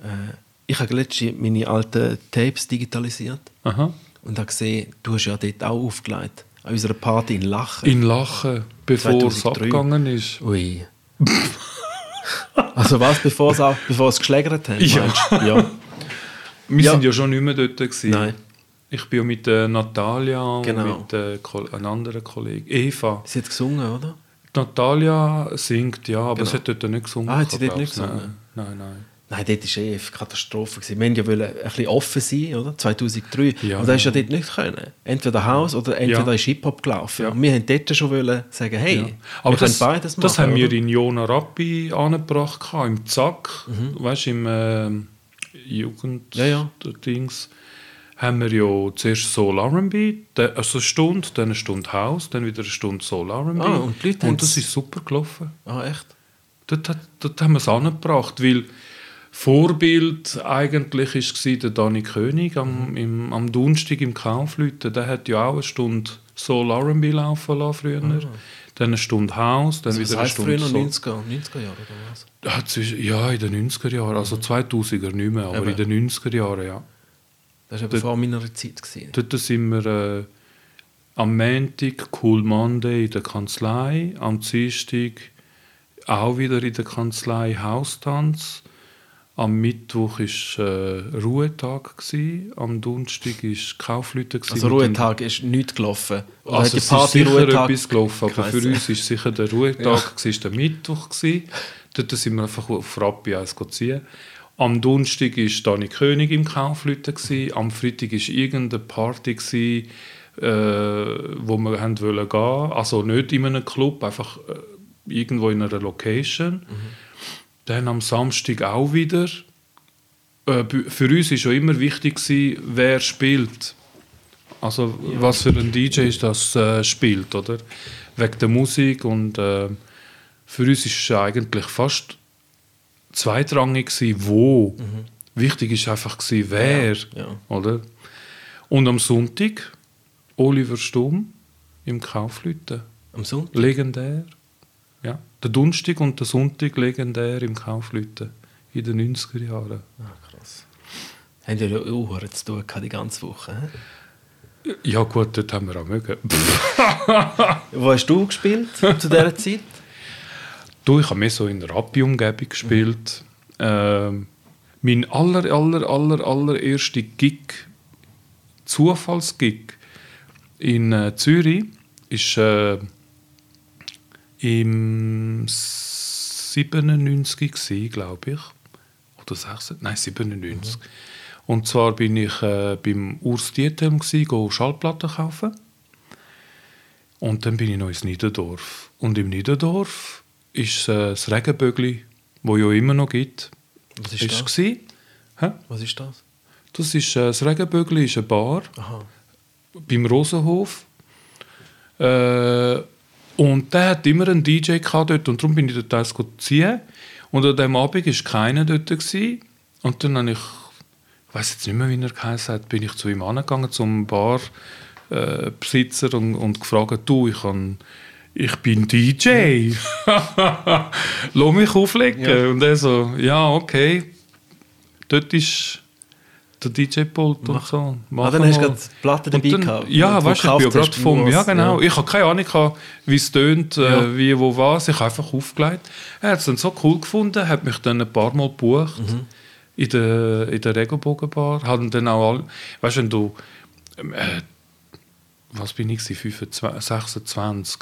Äh, ich habe letztens meine alten Tapes digitalisiert
Aha.
und habe gesehen, du hast ja dort auch aufgelegt. An unserer Party in Lachen.
In Lachen, bevor es
2003.
abgegangen ist.
Ui. also was, bevor es, auch, bevor es geschlägert haben?
Ja.
ja.
Wir
Ja.
sind ja schon nicht mehr dort. Gewesen.
Nein.
Ich bin ja mit äh, Natalia
Genau.
und mit äh, einer anderen Kollegin, Eva.
Sie hat gesungen, oder?
Natalia singt, ja, aber
Genau.
sie hat dort nicht gesungen.
Ah, hat sie dort nicht
ich.
gesungen?
Nein, nein. nein.
Nein, dort war eh eine Katastrophe. Wir wollten ja wollen ein bisschen offen sein, oder? 2003.
Ja.
Und das ist ja dort nicht können. Entweder Haus oder entweder
Ja.
ist Hip-Hop gelaufen.
Ja.
Und wir haben dort schon wollen sagen, hey,
Ja.
wir
Aber
können
das,
beides machen.
das haben wir
oder?
in Jona Rappi angebracht, im Zack, weißt du, im äh, Jugend
Ja, ja.
Haben wir ja zuerst Soul R&B, also eine Stunde, dann eine Stunde House, dann wieder eine Stunde Soul R&B.
Ah, und die Leute
und das ist super gelaufen.
Ah, echt?
Dort, hat, dort haben wir es angebracht, weil Vorbild eigentlich war der Dani König am, im, am Donnerstag im Kaufleuten. Der hat ja auch eine Stunde Soul R&B laufen lassen früher. Dann eine Stunde House, dann
Also,
wieder eine Stunde
früher noch
Soul.
90er, 90er Jahre oder was?
Ja, zwischen- Ja, in den 90er Jahren, also 2000er nicht mehr, aber
Eben.
in den 90er Jahren, ja.
Das war eben vor meiner Zeit. Gewesen.
Dort sind wir äh, am Montag Cool Monday in der Kanzlei, am Dienstag auch wieder in der Kanzlei Haustanz. Am Mittwoch war äh, Ruhetag, gewesen. am Donnerstag war Kaufleute.
Also Ruhetag ist nicht gelaufen. Oder
Also es ist sicher
Ruhetag
etwas gelaufen, aber für uns ist sicher der Ruhetag, ja. der Mittwoch. Gewesen. Dort sind wir einfach auf Rappi eins ziehen. Am Donnerstag war Dani König im Kaufleuten. Am Freitag war irgendeine Party, gewesen, äh, wo wir haben wollen gehen. Also nicht in einem Club, einfach äh, irgendwo in einer Location. Dann am Samstag auch wieder. Äh, für uns war schon immer wichtig, gewesen, wer spielt. Also was für ein DJ ist das äh, spielt, oder? Wegen der Musik und äh, für uns ist es eigentlich fast zweitrangig gewesen, wo. Wichtig ist einfach gewesen, wer,
ja.
oder? Und am Sonntag Oliver Stumm im Kaufleuten.
Am Sonntag?
Legendär. Ja. Der Donnerstag und der Sonntag legendär im Kaufleuten in den 90er Jahren.
Ah, krass. Haben ja auch zu tun die ganze Woche. hä?
Ja gut, dort haben wir auch mögen.
Wo hast du gespielt zu dieser Zeit?
Du, ich habe mehr so in der Rappi-Umgebung gespielt. Ähm, mein aller, aller, aller, allererster Gig, Zufallsgig in äh, Zürich, ist äh, im 97 glaube ich. Oder 96, nein 97. Und zwar bin ich äh, beim Urs Diethelm gsi, go Schallplatten kaufen. Und dann bin ich noch ins Niederdorf. Und im Niederdorf ist äh, das Regenbögli, wo ja immer noch gibt.
Was ist
ist
das?
Hä?
Was ist das?
Das ist äh, das Regenbögli ist eine Bar
Aha.
beim Rosenhof. Äh, und der hat immer einen DJ gehabt dort und darum bin ich dort eins ziehen. Und an dem Abend war keiner dort. Gewesen. Und dann habe ich, ich weiß jetzt nicht mehr, wie er geheißen hat, bin ich zu ihm angegangen, zum Barbesitzer äh, und, und gefragt, du, ich, kann, ich bin DJ. Lass mich auflegen.
Ja.
Und er so, ja, okay. Dort ist der DJ-Pult und so. Mach
Ah, dann hast du gerade die Platte dabei
dann,
gehabt.
Ja, weißt du, ich bin ja gerade vom. Ja, genau. Ich habe keine Ahnung, wie es tönt,
Ja.
äh, wie, wo, was. Ich habe einfach aufgelegt. Er hat es dann so cool gefunden, hat mich dann ein paar Mal gebucht
Mhm.
in der, in der Regenbogenbar. Haben dann auch alle. Weißt du, wenn du. ähm, Äh, was bin ich, gewesen? 25, 26.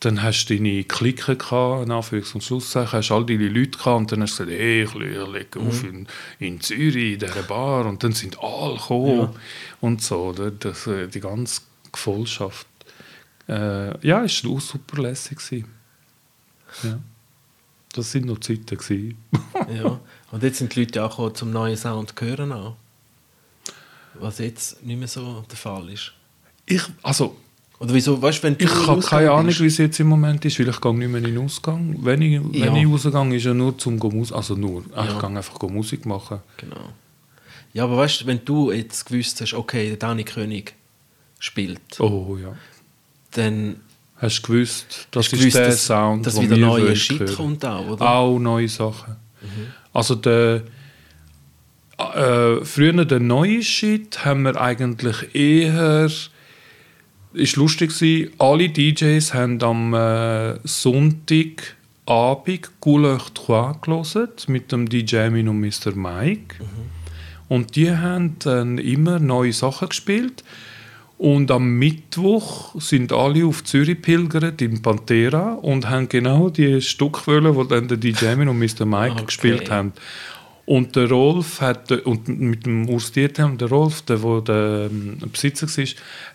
Dann hast du deine Clique gehabt, in Anführungs- und Schlusszeichen, hast all deine Leute gehabt und dann hast du gesagt, hey, ich le- lege auf in, in Zürich, in dieser Bar und dann sind alle gekommen und so, oder? Das, äh, die ganze Gefolgschaft. Äh, ja, es war auch super lässig. Ja. Das sind noch Zeiten.
Ja. Und jetzt sind die Leute auch gekommen, zum neuen Sound zu hören. Auch. Was jetzt nicht mehr so der Fall ist.
ich, also,
Oder wieso, weißt wenn du
Ich habe keine Ahnung, wie es jetzt im Moment ist, weil ich gehe nicht mehr in den Ausgang. Wenn ich, wenn
Ja.
ich rausgehe, ist ja nur zum go Musik, also nur, ich
Ja.
gehe einfach Musik machen.
Genau. Ja, aber weißt du, wenn du jetzt gewusst hast, okay, der Dani König spielt,
Oh ja.
dann
Hast du gewusst, das ist
gewusst,
der
dass,
Sound,
dass wieder neue Shit kommt auch, oder?
Auch neue Sachen. Also der äh, früher der neue Shit haben wir eigentlich eher ist lustig gewesen, alle DJs haben am äh, Sonntagabend Couleur 3 gelesen mit dem DJ Min und Mr. Mike. Und die haben dann immer neue Sachen gespielt. Und am Mittwoch sind alle auf Zürich pilgert in Pantera und haben genau die Stückwelle, die dann der DJ Min und Mr. Mike
Okay.
gespielt haben. Und der Rolf hat, und mit dem Urs Diethelm, der Rolf, der, wo der ähm, Besitzer war,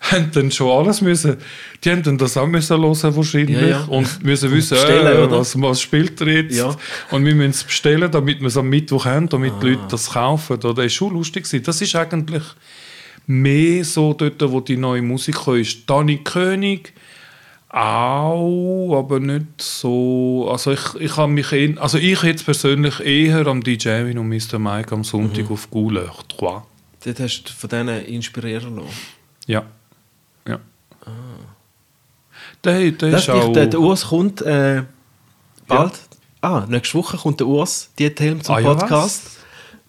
haben dann schon alles müssen, die haben dann das auch müssen hören wahrscheinlich
Ja, ja.
und müssen wissen, äh, was, was spielt er jetzt?
Ja.
Und wir müssen es bestellen, damit wir es am Mittwoch haben, damit
Ah.
die Leute das kaufen. Oder? Das ist schon lustig. Das ist eigentlich mehr so dort, wo die neue Musik kam, ist Dani König auch, aber nicht so. Also ich, ich habe mich eher, also ich jetzt persönlich eher am DJ Win und Mr. Mike am Sonntag
Mhm.
auf Couleur 3.
Dort hast du von denen inspirieren lassen.
Ja. Ja. Der, der
Das
ist auch.
nicht, der, der Urs kommt äh, bald. Ah, nächste Woche kommt der Urs Diethelm zum
Ah, ja,
Podcast.
was?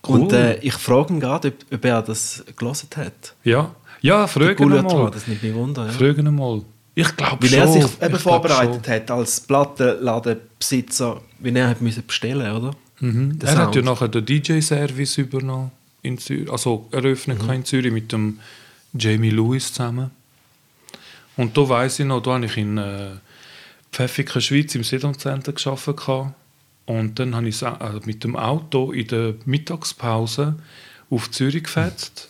Cool.
Und äh, ich frage ihn gerade, ob, ob er das gelesen hat.
ja. ja,
Couleur
ihn mal.
Das nimmt mich Wunder. Ja.
Fragen ihn mal. Ich glaube
Wie
schon.
er sich
Ich
eben vorbereitet hat als Plattenladenbesitzer, wie er hat müssen bestellen, oder? Der
Er hat ja
Sound.
nachher den DJ-Service übernommen in Zürich, also eröffnet
Mhm.
in Zürich mit dem Jamie Lewis zusammen. Und da weiß ich noch, da habe ich in äh, Pfäffiken, Schweiz im Sedon Center gearbeitet. Und dann habe ich äh, mit dem Auto in der Mittagspause auf Zürich gefetzt.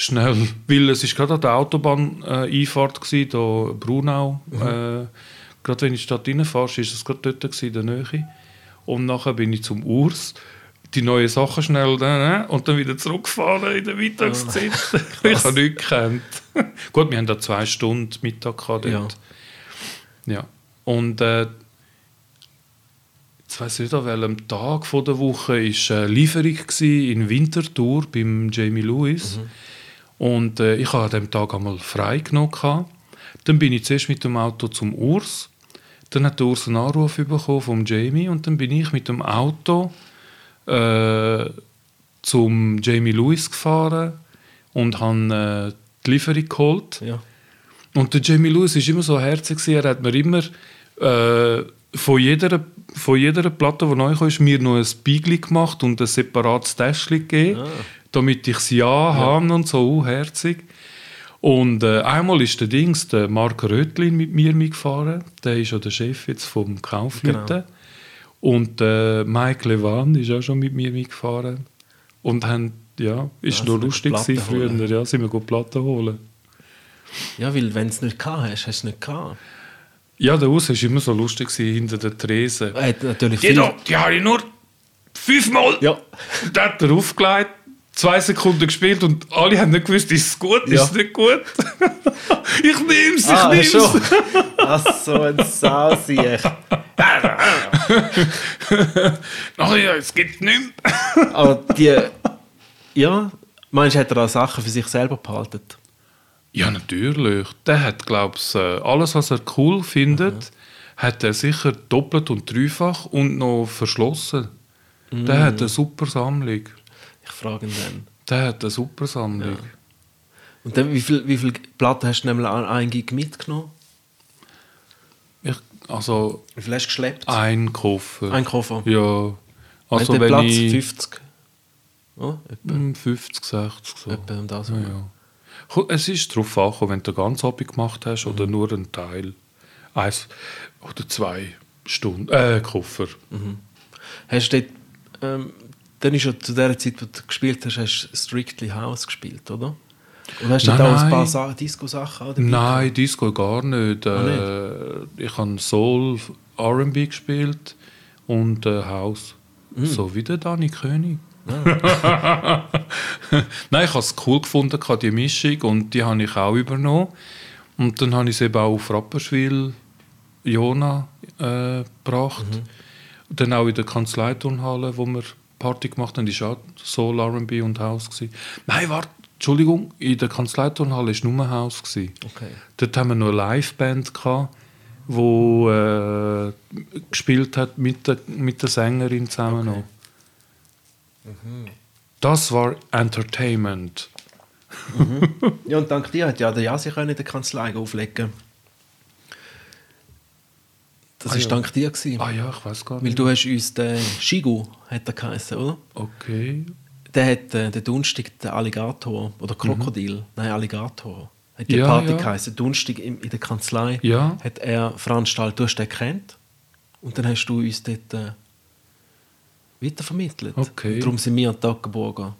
Schnell, weil es ist gerade an der Autobahn-Einfahrt äh, da Brunau. Äh, gerade wenn ich die Stadt reinfährst, ist es gerade dort gewesen, in der Nähe. Und nachher bin ich zum Urs, die neuen Sachen schnell äh, und dann wieder zurückgefahren in der Mittagszeit. ich habe nichts gekannt. Gut, wir haben da zwei Stunden Mittag gehabt dort. Ja. Und äh, jetzt weiss ich nicht, an welchem Tag von der Woche war äh, Lieferung in Winterthur beim Jamie Lewis. Und äh, ich habe an dem Tag einmal frei genommen. Dann bin ich zuerst mit dem Auto zum Urs. Dann hat der Urs einen Anruf bekommen vom Jamie und dann bin ich mit dem Auto äh, zum Jamie Lewis gefahren und habe äh, die Lieferung geholt.
Ja.
Und der Jamie Lewis war immer so herzig. gewesen. Er hat mir immer äh, von, jeder, von jeder Platte, die neu kam, mir noch ein Beigli gemacht und ein separates Täschchen gegeben, damit ich sie anhabe und so uh, herzig. Und äh, einmal ist der Dings, der Mark Rötlin mit mir mitgefahren. Der ist ja der Chef jetzt vom Kaufleuten.
Genau.
Und äh, Mike Levan ist auch schon mit mir mitgefahren. Und haben, ja, ist
Ja,
noch lustig gewesen früher.
holen.
Ja, sind wir gut Platten holen.
Ja, weil wenn du es nicht gehabt hast, hast du es nicht gehabt.
Ja, der Urs war immer so lustig hinter der Tresen.
Er hat natürlich
Die,
viel...
da, die habe ich nur fünfmal.
Ja.
Und dann hat er aufgelegt, zwei Sekunden gespielt und alle haben nicht gewusst, ist es gut,
Ja.
ist es nicht gut. ich nehme es, ich
Ah,
nehme
schon.
es.
Ach, so ein Sausiech.
Ach ja, es gibt nichts.
Aber die... Ja, meinst du, hat er da Sachen für sich selber behalten?
Ja, natürlich. Der hat, glaube ich, alles, was er cool findet, hat er sicher doppelt und dreifach und noch verschlossen. Der hat eine super Sammlung.
Ich frage ihn dann.
Der hat eine super Sammlung.
Und dann, wie viele wie viel Platten hast du nämlich an einen Gig mitgenommen?
Ich, also
Wie viel hast du geschleppt?
ein Koffer.
Ein Koffer.
Ja. Also wenn
Platz
ich
50? Oh, etwa,
Hm, 50, 60 so.
etwa um das.
Ja, ja. Es ist darauf angekommen, wenn du ganzen Abend gemacht hast oder nur einen Teil. Eins oder zwei Stunden. Äh, Koffer.
Hast du dort, ähm, dann ist ja zu der Zeit, wo du gespielt hast, hast du Strictly House gespielt, oder? Und hast du
Nein,
da auch ein paar. Sa Disco-Sachen
Nein, Disco gar nicht. Äh, ich habe Soul, R&B gespielt und äh, House. So wie der Dani König. Nein, ich habe es cool gefunden, die Mischung, und die habe ich auch übernommen. Und dann habe ich es eben auch auf Rapperswil, Jona, äh, gebracht. Und dann auch in der Kanzleiturnhalle, wo wir Party gemacht haben, war auch Soul, R&B und House. Gewesen. Nein, warte, Entschuldigung, in der Kanzleiturnhalle war nur House. Gewesen.
Okay.
Dort haben wir noch eine Liveband gehabt, wo äh, gespielt hat mit der, mit der Sängerin zusammen noch. Das war Entertainment.
Ja, und dank dir hat ja der Jasi in der Kanzlei auflegen. Das
Ah,
war
ja.
dank dir. Gewesen.
Ah ja, ich weiß gar
Weil
nicht.
du hast uns den Shigu, hat er geheißen, oder?
Okay.
Der hat äh, den Dunstig, den Alligator, oder Krokodil, nein, Alligator, hat die
Mhm. Ja,
Party
ja.
geheißen. Dunstig in, in der Kanzlei
Ja.
hat er veranstaltet, du hast den gekannt. Und dann hast du uns dort äh, weitervermittelt.
Okay.
Und darum sind wir an Toggenburger.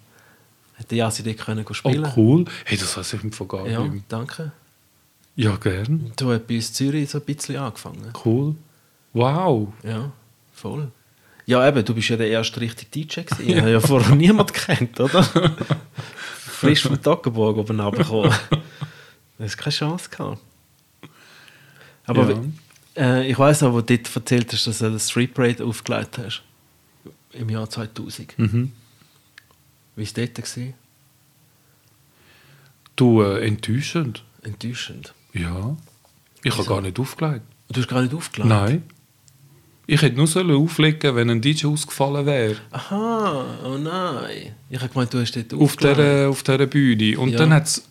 Hat der Jasi dort können
Oh,
spielen
cool. Hey, das weiß ich im Vergleich.
Ja,
Ja.
danke.
ja, gern.
So hat bei uns in Zürich so ein bisschen angefangen.
Cool. Wow.
Ja, voll. Ja, eben, du bist ja der erste richtige DJ gewesen. Ich habe ja vorher niemand kennt, oder? Frisch vom Toggenburg oben runtergekommen. Du hast keine Chance gehabt. Aber
Ja.
äh, ich weiss auch, wo du dort erzählt hast, dass du den Street Parade aufgelegt hast. Im Jahr 2000.
Mhm.
Wie war es dort? Gewesen?
Du, äh, enttäuschend.
Enttäuschend.
Ja. Ich habe gar nicht aufgelegt.
Du hast gar nicht aufgelegt?
Nein. Ich hätte nur sollen auflegen wenn ein DJ ausgefallen wäre.
Aha, oh nein. Ich habe gemeint, du hast dort
Auf dieser, auf dieser Bühne. Und
Ja.
dann, hat's,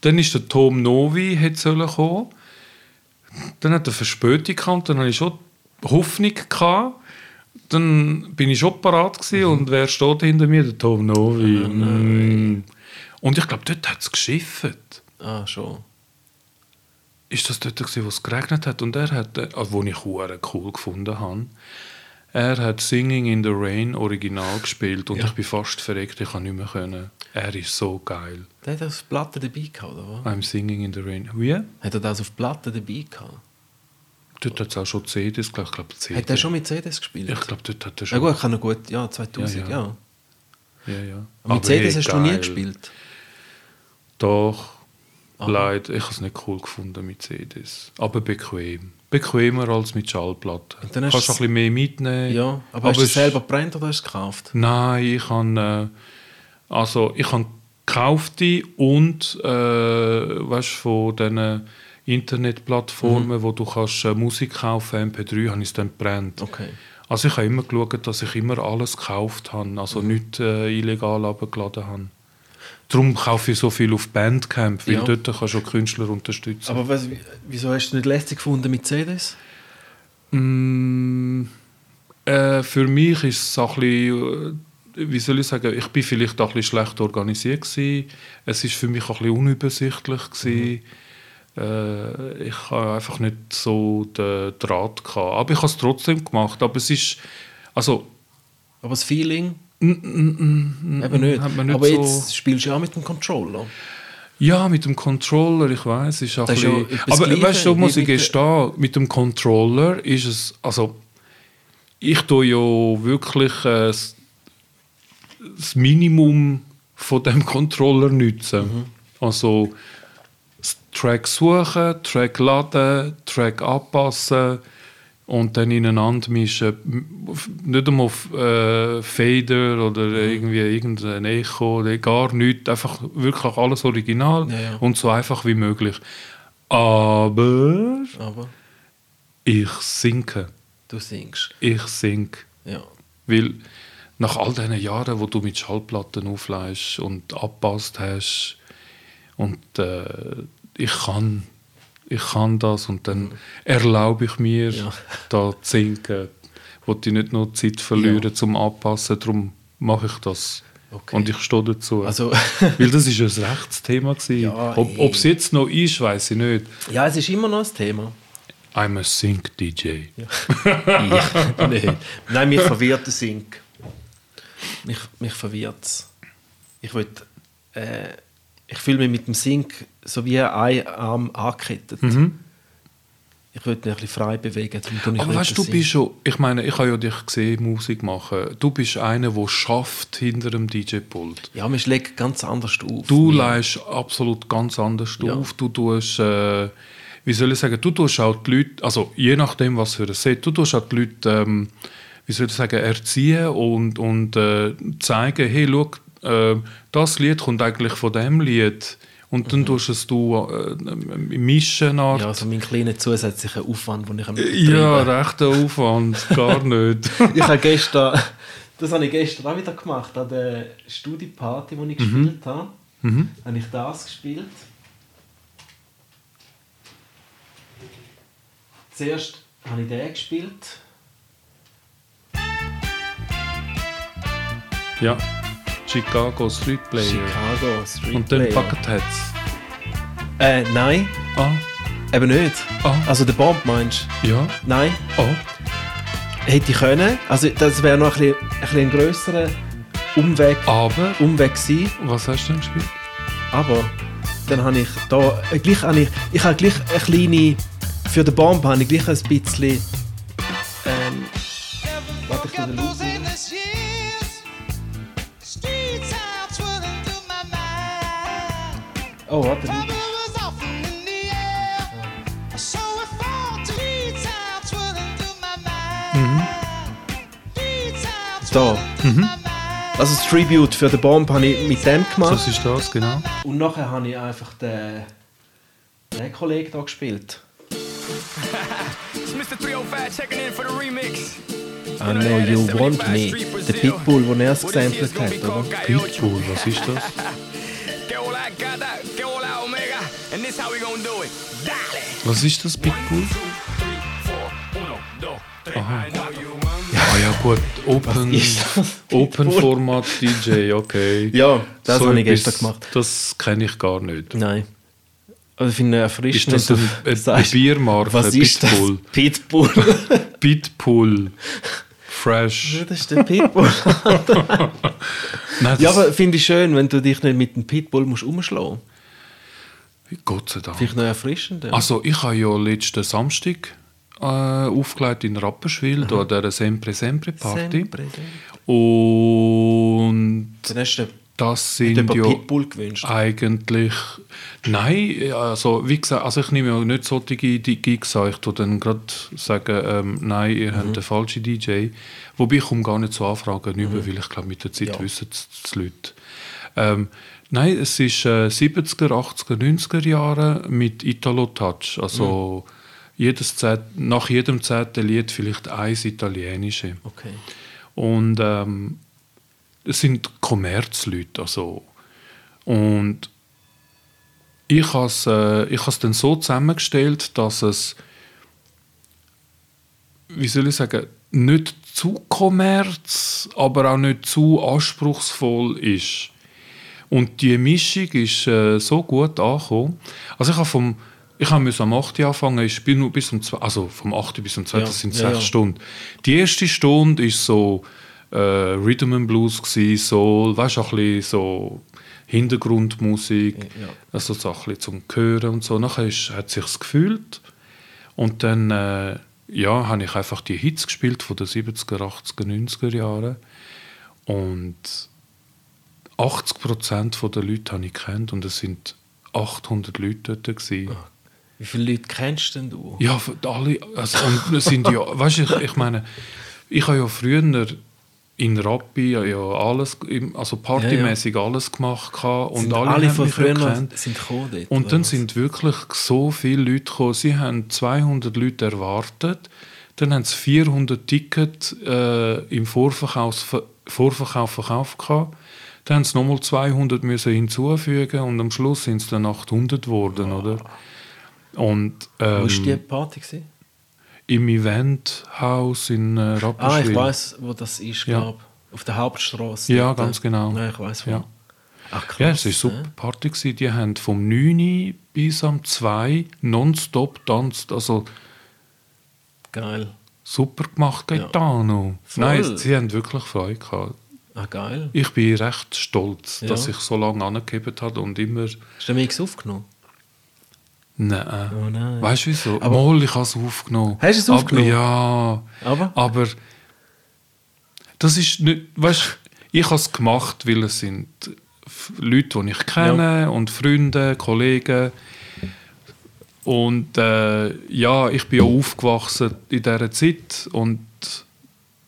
dann ist der Tom Novi hat sollen kommen. dann hat er Verspätung gehabt, dann hatte ich schon Hoffnung gehabt. Dann bin ich schon parat
Mhm.
und wer steht hinter mir? Der Tom Novi. Mm. Und ich glaube, dort hat es geschifft.
Ah, schon.
Ist das dort gewesen, wo es geregnet hat? Und er hat, äh, also, wo ich cool gefunden habe, er hat Singing in the Rain original gespielt und
Ja.
ich bin fast verreckt, ich kann nicht mehr können. Er ist so geil.
Der hat das auf Platte dabei gehabt, oder was?
I'm Singing in the Rain. Wie?
Hat er das auf Platte dabei gehabt?
Dort hat es auch schon CDs, glaub- ich glaube CD.
Hat er schon mit CDs gespielt?
Ich glaube, dort hat er
Ja
schon.
gut, kann er gut, ja, 2000,
Ja,
ja.
ja. Ja, ja.
Aber mit CDs
hey,
hast du nie
geil.
gespielt?
Doch.
Aha.
Leider, ich habe es nicht cool gefunden mit CDs. Aber bequem. Bequemer als mit Schallplatten.
Dann
Kannst du ein bisschen mehr mitnehmen.
Ja, aber, hast du
es-
selber gebrannt oder hast du es gekauft?
Nein, ich habe äh, also ich habe gekaufte und äh, weißt, von diesen Internetplattformen, wo du kannst äh, Musik kaufen, MP3, habe ich es dann gebrannt.
Okay.
Also ich habe immer geschaut, dass ich immer alles gekauft habe, also nicht äh, illegal abgeladen habe. Darum kaufe ich so viel auf Bandcamp, weil
Ja.
dort kannst du auch Künstler unterstützen.
Aber was, wieso hast du nicht lästig gefunden mit CDs?
Mm, äh, für mich ist es auch ein bisschen, äh, wie soll ich sagen, ich bin vielleicht auch ein bisschen schlecht organisiert gewesen. Es ist für mich auch ein bisschen unübersichtlich gewesen. Äh, ich habe einfach nicht so den Draht gehabt. Aber ich habe es trotzdem gemacht. Aber es ist, also
Aber das Feeling?
Mm, mm, mm,
Eben nicht.
hat man nicht
aber
so,
jetzt spielst du ja auch mit dem Controller.
ja, mit dem Controller, ich weiß, ist auch
Das
ein
ja
bisschen, aber
Gleiches
weißt du, muss ich gestehen, mit dem Controller ist es, also ich tue ja wirklich äh, das das Minimum von dem Controller nutzen.
Mhm.
Also Track suchen, Track laden, Track anpassen und dann ineinander mischen. Nicht einmal auf äh, Fader oder
Mhm.
irgendwie irgendein Echo oder gar nichts. Einfach wirklich alles original
Ja, ja.
und so einfach wie möglich. Aber
Aber
ich sinke.
du singst.
Ich sing.
Ja.
Weil nach all diesen Jahren, wo du mit Schallplatten aufleihst und abpasst hast und äh, ich kann ich kann das und dann erlaube ich mir
Ja.
da zu singen. Wollte ich nicht noch Zeit verlieren zum Anpassen, darum mache ich das.
Okay.
Und ich stehe dazu.
Also,
Weil das ist ein Rechtsthema.
Ja,
ob es jetzt noch ist, weiß ich nicht.
ja, es ist immer noch ein Thema.
I'm a Sync DJ.
ich? Nein. Nein, mich verwirrt der Sync. Mich, mich verwirrt es. Ich will, äh, ich fühle mich mit dem Sync so wie ein Arm angekettet. Ich will mich ein bisschen frei bewegen.
Aber weißt du, bist schon, ich meine, ich habe ja dich gesehen, Musik machen. Du bist einer, der schafft hinter dem DJ-Pult.
Ja, man schlägt ganz anders auf.
Du
Ja.
leist absolut ganz anders
Ja.
auf. Du tust, äh, wie soll ich sagen, du tust auch die Leute, also je nachdem, was für ein Set, du tust auch die Leute, ähm, wie soll ich sagen, erziehen und, und äh, zeigen, hey, schau, äh, das Lied kommt eigentlich von dem Lied. Und dann tust es du äh, mischen.
Ja,
Ja,
also mein kleiner zusätzlicher Aufwand, den ich am
ja rechter Aufwand, gar nicht.
ich habe gestern, das habe ich gestern auch wieder gemacht, an der Studieparty, die ich gespielt habe. Habe ich das gespielt. Zuerst habe ich den gespielt.
Ja, Chicago Street Player.
Chicago Street
Und dann
Player.
Bucketheads.
Äh, nein,
Ah,
eben nicht.
Ah.
Also der Bomb meinst du?
ja,
Nein,
ah.
hätte ich können. Also das wäre noch ein bisschen, ein, bisschen grösserer Umweg,
Aber,
Umweg gewesen.
was hast du denn gespielt?
Aber dann habe ich da äh, gleich habe ich, ich habe gleich eine kleine für den Bomb habe ich gleich ein bisschen Tribute für den Bomb habe ich mit dem gemacht.
Was ist das, genau?
Und nachher habe ich einfach den, den Kollegen da gespielt.
It's Mr. 305 checking in for the remix.
I know you want me. Der Pitbull, den er es gesampelt hat, oder?
Pitbull, was ist das? Was ist das, Pitbull? Aha. Ja gut, Open? Open Format DJ, okay.
Ja, das habe ich gestern gemacht.
Das kenne ich gar nicht.
Nein. Also ich finde es
Ist
erfrischend,
das
wenn
eine,
du
eine,
sagst,
Biermarke?
was ist
Pitbull.
das? Pitbull.
Pitbull. Fresh.
das ist der Pitbull.
Nein,
ja, aber finde ich schön, wenn du dich nicht mit dem Pitbull musst umschlagen musst.
Gott sei Dank.
Finde ich noch erfrischend. ja.
Also ich habe ja letzten Samstag äh, aufgelegt in Rapperswil, da dieser Sempre Sempre Party.
Sempre.
Und das sind ja
Pitbull gewünscht.
eigentlich... Nein, also wie gesagt, also ich nehme ja nicht solche die Gigs an. Ich tue dann gerade sagen, ähm, nein, ihr
Mhm.
habt den falschen DJ. Wobei ich komme gar nicht zu Anfragen über, weil ich glaube, mit der Zeit
Mhm. Ja.
wissen es die Leute. Ähm, nein, es ist äh, 70er, 80er, 90er Jahre mit Italo-Touch. Also
Mhm.
Jedes Zehnt, nach jedem zehnten Lied vielleicht eins italienische.
Okay.
Und ähm, es sind Kommerzleute. Also. Und ich habe es äh, ich has dann so zusammengestellt, dass es, wie soll ich sagen, nicht zu kommerz, aber auch nicht zu anspruchsvoll ist. Und die Mischung ist äh, so gut angekommen. Also ich habe vom ich habe am 8. Uhr anfangen, ich bin nur bis um 2, also vom 8. bis um 2,
Ja,
das sind
ja,
sechs
ja.
Stunden. Die erste Stunde ist so äh, Rhythm and Blues gsi, Soul, weißt du, ein bisschen so Hintergrundmusik,
Ja.
also bisschen zum Hören und so. Nachher ist, hat sich's gefühlt und dann äh, ja, habe ich einfach die Hits gespielt von den 70er, 80er, 90er Jahren und 80% der Leute habe ich kennt und es sind 800 Leute dort gewesen.
Wie viele Leute kennst denn du?
Ja, alle. Also, und sind ja, weißt du, ich, ich meine, ich habe ja früher in Rappi ja alles, also partymäßig alles gemacht und
Sind
alle,
alle von früher
gekannt.
sind gekommen dort,
Und dann
was?
sind wirklich so viele Leute gekommen. Sie haben 200 Leute erwartet. Dann haben sie 400 Tickets äh, im Vorverkauf, Vorverkauf verkauft. Gehabt. Dann haben sie nochmal 200 müssen hinzufügen und am Schluss sind es dann 800 geworden. Oder? Und,
Wo war die
ähm,
Party? Gewesen?
im Eventhaus in äh,
Ah,
Rapperswil.
ich weiß, wo das ist,
Ja.
glaube Auf der Hauptstraße.
Ja,
dort.
ganz genau.
Nein, ich weiß wo.
Ja.
Ach, krass,
Ja, es war super
ne?
Party. Gewesen. Die haben vom 9 Uhr bis am 2 nonstop getanzt. Also
Geil.
super gemacht, Gaetano.
Voll.
Nein, sie haben wirklich Freude gehabt.
Ah, geil.
Ich bin recht stolz,
Ja.
dass ich so lange angegeben habe und immer.
Hast du Mix aufgenommen?
Nein.
Oh nein.
Weißt du wieso?
Aber-
Mal, ich habe es aufgenommen.
Hast du es
Aber-
aufgenommen?
Ja.
Aber?
Aber das ist nicht. Weißt du, ich habe es gemacht, weil es sind Leute, die ich kenne und Freunde, Kollegen. Und äh, ja, ich bin ja aufgewachsen in dieser Zeit und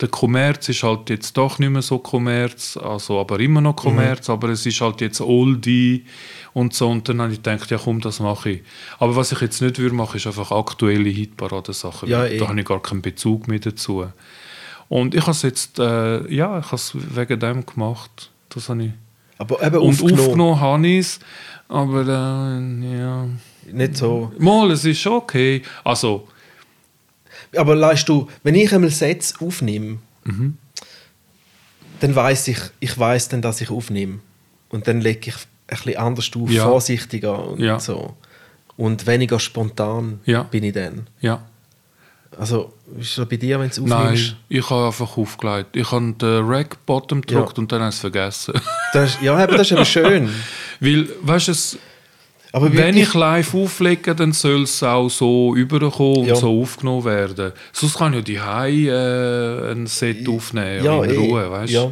der Kommerz ist halt jetzt doch nicht mehr so Kommerz, also aber immer noch Kommerz, aber es ist halt jetzt Oldie und so. Und dann habe ich gedacht, ja komm, das mache ich. Aber was ich jetzt nicht würde machen, ist einfach aktuelle Hitparaden-Sachen.
Ja,
weil
eh.
da habe ich gar keinen Bezug mehr dazu. Und ich habe es jetzt, äh, ja, ich habe es wegen dem gemacht. Das habe ich.
Aber eben
Und
aufgenommen.
aufgenommen habe ich es, aber äh, ja.
Nicht so.
Mal, es ist schon okay. Also,
Aber leist du, wenn ich einmal Sätze aufnehme,
Mhm.
dann weiß ich, ich weiß dann, dass ich aufnehme. Und dann lege ich ein bisschen anders auf,
Ja.
vorsichtiger und
Ja.
so. Und weniger spontan
Ja.
bin ich dann.
ja.
Also, wie ist das bei dir, wenn du es
Nein,
aufnimmst?
ich habe einfach aufgelegt. Ich habe den Rack-Bottom gedrückt und dann habe ich es vergessen.
Das, ja, aber das ist aber schön.
Weil, weißt du,
Aber
wenn ich live auflege, dann soll es auch so überkommen und
Ja.
so aufgenommen werden. Sonst kann ich ja die äh, ein Set aufnehmen,
Ja,
in
eh.
Ruhe, weißt?
Ja.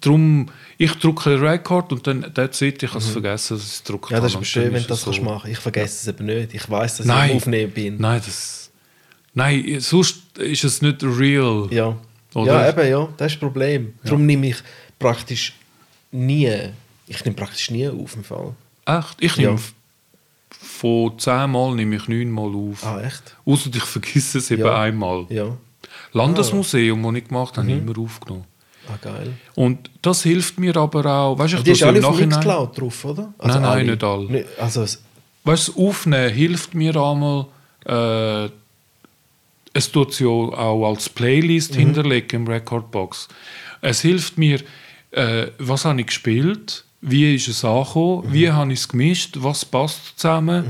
Darum, ich drücke Record und dann, that's it, ich habe es vergessen, dass ich es
Mhm. Ja, das ist aber
und
schön, wenn du das kannst
so.
machen Ich vergesse es eben nicht. Ich weiß, dass
Nein.
ich Aufnehmen bin.
Nein, das... Nein, sonst ist es nicht real.
Ja.
Oder?
ja, eben, ja. Das ist das Problem. Darum nehme ich praktisch nie, ich nehme praktisch nie auf im Fall.
Echt? Ich
Ja.
nehme f- von zehn Mal nehme ich neun Mal auf.
Ah, echt?
Außer ich vergesse es eben
Ja.
einmal.
Ja.
Landesmuseum, das ich gemacht
Mhm.
habe, habe ich immer aufgenommen.
Ah, geil.
Und das hilft mir aber auch. Weißt du, ich
Die ist alle auf. Mixcloud drauf, oder?
Nein, nein, nicht alle.
Nicht- Also, es-
Weißt du, das Aufnehmen hilft mir einmal, äh, es tut es ja auch als Playlist hinterlegen im Recordbox. Es hilft mir, äh, was habe ich gespielt, wie ist es angekommen, wie habe ich es gemischt, was passt zusammen,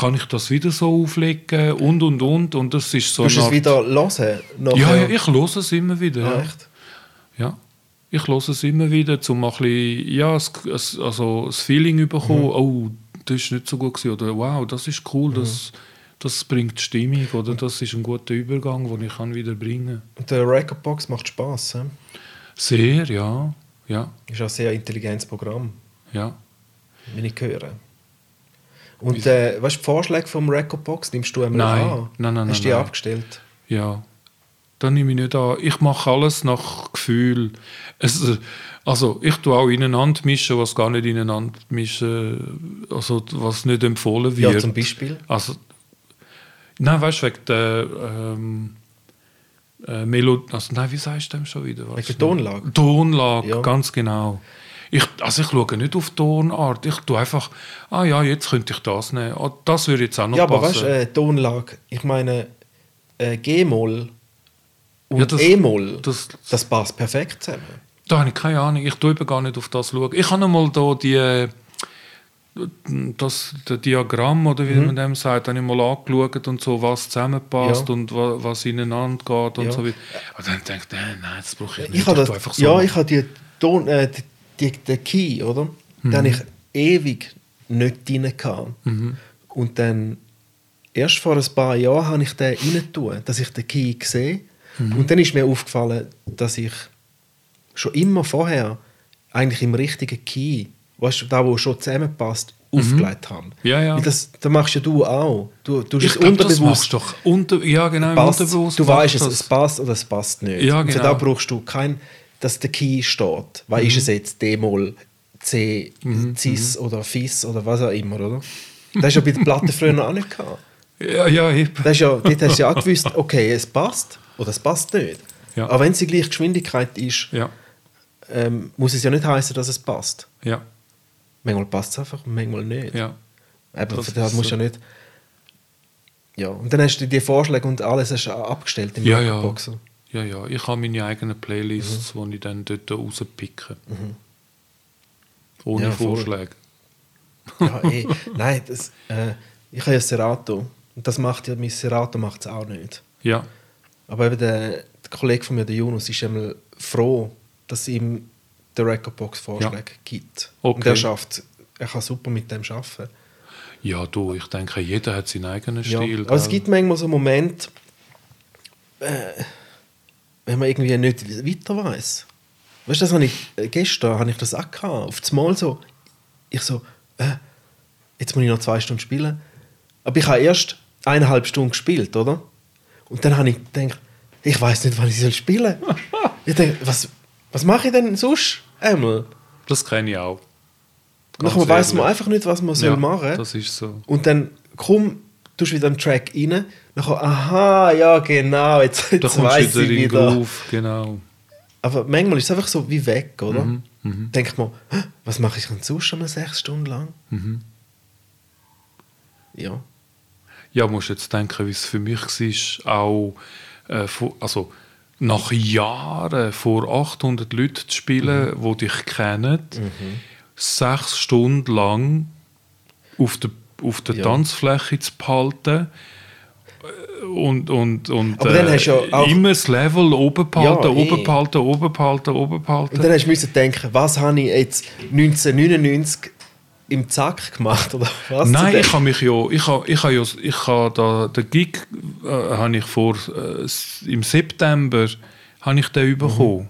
kann ich das wieder so auflegen und und und und das ist so
Du musst
eine
es wieder hören?
ja, ja, ich höre es immer wieder.
Ah,
ja.
echt?
Ja. Ich höre es immer wieder, um ein bisschen, ja, also das Feeling zu bekommen,
Mhm.
oh, das war nicht so gut gewesen, oder wow, das ist cool, das, das bringt Stimmung, oder das ist ein guter Übergang, den ich kann wieder bringen
Und der Recordbox macht Spass. He?
Sehr, ja, ja,
Ist auch ein sehr intelligentes Programm,
ja.
wenn ich höre. Und äh, weißt du, die Vorschläge vom Recordbox nimmst du einmal
Nein.
an?
Nein, nein,
Hast du die
nein, nein.
abgestellt?
Ja, das nehme ich nicht an. Ich mache alles nach Gefühl. Es, also ich tue auch ineinander mischen, was gar nicht ineinander mischen, also was nicht empfohlen wird.
Ja, zum Beispiel.
Also, nein, weißt du, wegen der ähm, äh, Melodie, also nein, wie sagst du dem schon wieder?
Wegen der Tonlage?
Tonlage,
Ja.
ganz genau. Ich, also ich schaue nicht auf Tonart, ich tue einfach, ah ja, jetzt könnte ich das nehmen, ah, das würde jetzt auch noch
Ja, aber
passen.
weißt du, äh, Tonlage, ich meine, äh, G-Moll und
Ja, das-
E-Moll, das,
das-
passt perfekt zusammen.
Da habe ich keine Ahnung. Ich tue eben gar nicht auf das schauen. Ich habe einmal da die, äh, das das Diagramm, oder wie
Mhm.
man dem sagt, habe ich mal angeschaut und so, was zusammenpasst
Ja.
und wa, was ineinander geht und
Ja.
so weiter. Aber dann denke ich, nein, das brauche ich nicht.
Ich habe das, ja, ich habe die Ton, äh, die, die, den Key, oder? Den habe ich ewig nicht drin gehabt. Und dann, erst vor ein paar Jahren, habe ich den rein dass ich den Key sehe. Und dann ist mir aufgefallen, dass ich schon immer vorher eigentlich im richtigen Key, weißt du, da wo schon zusammenpasst, aufgelegt habe.
Ja, ja.
Weil Das, das machst ja du auch. Du, du
ich
es
glaube, das
unterbewusst
machst doch. Unter, ja, genau,
passt,
Unterbewusst
du weißt es, es passt oder es passt nicht.
Ja,
Und
genau.
da brauchst du kein, dass der Key steht. Weil
Mhm.
ist es jetzt D-Moll, C, Cis oder Fis oder was auch immer, oder? Das hast du ja bei den Platten früher noch auch nicht gehabt.
Ja, ja, eben.
Das ist ja, dort hast du ja auch gewusst, okay, es passt oder es passt nicht.
Ja.
Aber wenn es die gleiche Geschwindigkeit ist,
Ja,
ähm, muss es ja nicht heißen, dass es passt.
ja,
Manchmal passt es einfach manchmal nicht.
ja.
Eben,
Das ist
musst
so.
ja nicht. Ja, und dann hast du die Vorschläge und alles hast abgestellt im
Ja, ja.
Boxer.
Ja, ja. Ich habe meine eigenen Playlists,
Mhm.
die ich dann dort rauspicke. Ohne
Ja.
Vorschläge.
Ja, ey, nein, das, äh, ich habe ja Serato. Und das macht ja, mein Serato macht es auch nicht.
Ja,
Aber eben der, der Kollege von mir, der Jonas, ist einmal froh, dass ihm der Recordbox Vorschläge gibt. Und
Okay.
er schafft, er kann super mit dem arbeiten.
ja, du, ich denke, jeder hat seinen eigenen
Ja.
Stil.
Aber es
gell?
gibt manchmal so Momente, äh, wenn man irgendwie nicht weiter weiß. Weißt du, das habe ich, äh, gestern habe ich das auch gehabt. Auf das Mal so, ich so, äh, jetzt muss ich noch zwei Stunden spielen. Aber ich habe erst eineinhalb Stunden gespielt, oder? Und dann habe ich gedacht, ich weiß nicht, wann ich soll spielen Ich denke, was, was mache ich denn sonst? Einmal.
Das kenne ich auch. Ganz
Nachher weiß man einfach nicht, was man soll
ja,
machen soll.
Das ist so.
Und dann komm, tust du wieder einen Track rein. Dann komm, aha, ja genau, jetzt, jetzt
du
ich
wieder. Groove, genau.
Aber manchmal ist es einfach so wie weg, oder?
Mhm,
Denk mal, «Hä, was mache ich denn sonst schon sechs Stunden lang?
Mhm.
Ja.
Ja, musst jetzt denken, wie es für mich war, auch äh, vor, also nach Jahren vor 800 Leuten zu spielen,
Mhm.
die dich kennen, sechs Stunden lang auf der, auf der
Ja.
Tanzfläche zu behalten äh, und, und, und
Aber dann hast du ja auch-
immer das Level oben behalten,
Ja,
oben
eh.
behalten, oben behalten, oben behalten.
Und dann hast du müssen denken, was habe ich jetzt 1999 im Zack gemacht? Oder was
Nein, ich habe mich ja, ich habe, ich habe ja, ich habe da, den Gig äh, habe ich vor, äh, im September habe ich den bekommen.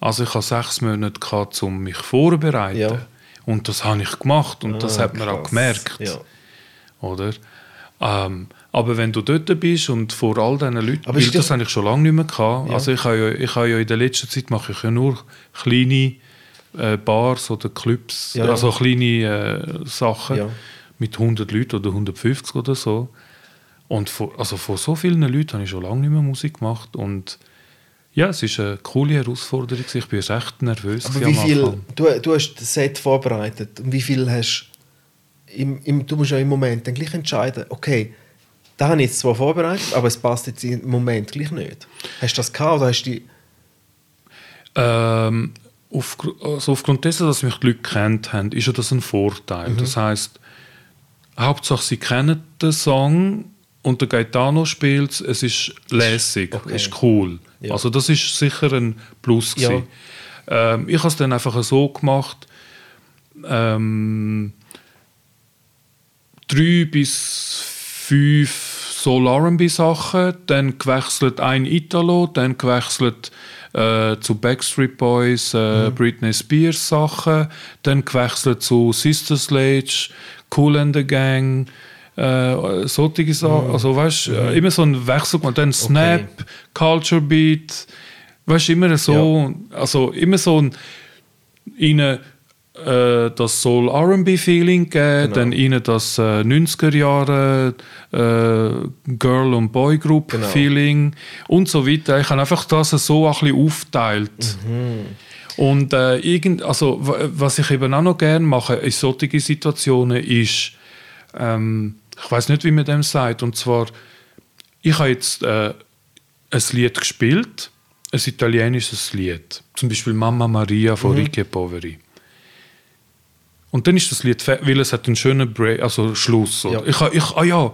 Also ich hatte sechs Monate gehabt, um mich vorzubereiten.
Ja.
Und das habe ich gemacht und das
Ah,
hat man auch
krass.
gemerkt.
Ja.
Oder? Ähm, aber wenn du dort bist und vor all diesen Leuten,
Aber
weil das
das-
habe ich schon lange nicht mehr gehabt.
Ja.
Also ich habe, ja, ich habe ja in der letzten Zeit mache ich ja nur kleine äh, Bars oder Clubs,
Ja,
also kleine äh, Sachen mit 100 Leuten oder 150 oder so. Und vor, also vor so vielen Leuten habe ich schon lange nicht mehr Musik gemacht und ja, es ist eine coole Herausforderung. Ich bin echt nervös
Aber wie viel, du, du hast das Set vorbereitet und wie viel hast im, im, du musst ja im Moment dann gleich entscheiden, okay, Da habe ich jetzt zwar vorbereitet, aber es passt jetzt im Moment gleich nicht. Hast du das gehabt oder hast du die...
Ähm, auf, also aufgrund dessen, dass mich die Leute kennt haben, ist ja das ein Vorteil.
Mhm.
Das heißt, Hauptsache sie kennen den Song und der Gaetano spielt es, es ist lässig,
Okay.
ist cool.
Ja.
Also das ist sicher ein Plus.
Ja.
Ähm, ich habe es dann einfach so gemacht, ähm, drei bis fünf Soul R&B Sachen, dann gewechselt ein Italo, dann gewechselt äh, zu Backstreet Boys, äh, Britney Spears Sachen, dann gewechselt zu Sister Sledge, Cool and the Gang, äh, solche Sachen, also weißt, äh, immer so ein Wechsel und dann Snap, Culture Beat, weißt immer so, also immer so ein ihnen äh, das Soul R&B Feeling geben, dann ihnen das äh, 90er Jahre äh, Girl und Boy Group
Genau.
Und so weiter. Ich habe einfach das so ein bisschen aufteilt. Und äh, irgend, also, wa- was ich eben auch noch gerne mache in solchen Situationen ist, ähm, ich weiß nicht, wie man dem sagt, und zwar, ich habe jetzt äh, ein Lied gespielt, ein italienisches Lied, zum Beispiel Mamma Maria von Ricci e Poveri. Und dann ist das Lied, fe- weil es hat einen schönen Break, also Schluss. Oder?
Ja.
Ich, ich, ah ja,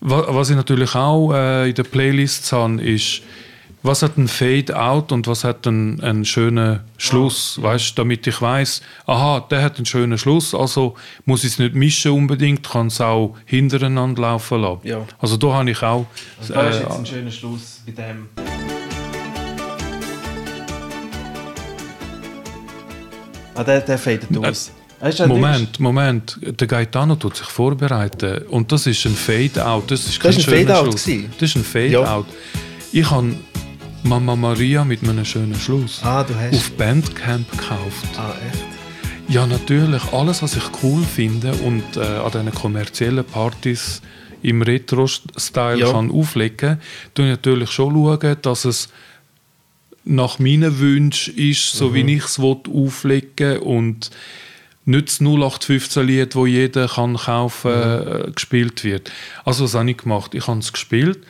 wa- was ich natürlich auch äh, in der Playlist habe, ist, was hat ein Fade-out und was hat einen, einen schönen Schluss, weißt, damit ich weiß, aha, der hat einen schönen Schluss, also muss ich es nicht mischen unbedingt, kann es auch hintereinander laufen lassen.
Ja.
Also da habe ich auch...
Da ist
äh,
jetzt ein schöner Schluss bei dem. Ah, der, der fadet aus. Weißt du,
Moment, Moment. Der Gaetano tut sich vorbereiten. Und das ist ein Fade-out. Das ist kein
Das ist ein
schöner
Fade-out?
Das ist ein Fade-out. Ich habe Mama Maria mit einem schönen Schluss
Ah,
auf Bandcamp gekauft.
Ah, echt?
Ja, natürlich. Alles, was ich cool finde und äh, an diesen kommerziellen Partys im Retro-Style
Ja.
kann auflegen, tue ich natürlich schon schauen, dass es nach meinen Wünschen ist, so
Mhm.
wie ich es auflegen und nicht das 0815-Lied, das jeder kann kaufen äh, gespielt wird. Also was habe ich gemacht? Ich habe es gespielt.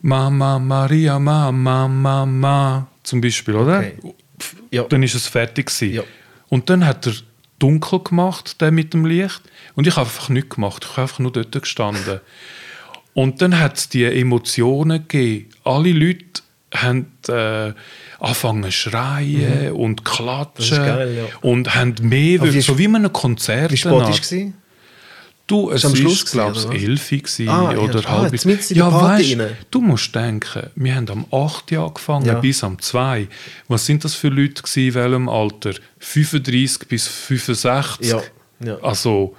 Mama, Maria, Mama, Mama, zum Beispiel, oder?
Okay. Ja.
Dann ist es fertig gewesen.
Ja.
Und dann hat er dunkel gemacht, der mit dem Licht. Und ich habe einfach nichts gemacht. Ich habe einfach nur dort gestanden. Und dann hat es die Emotionen gegeben. Alle Leute haben äh, angefangen zu schreien und klatschen.
Mhm. geil, ja.
Und haben mehr,
wie
so wie in einem Konzert.
Wie spät war es?
Du, es
am
war,
Schluss
glaube ich, elf
Ah, ja.
oder
Ah,
halb.
in der Party rein.
du musst denken, wir haben am 8 Uhr angefangen
Ja.
bis am 2. Was sind das für Leute gewesen, in welchem Alter? 35 bis 65?
Ja, ja.
Also,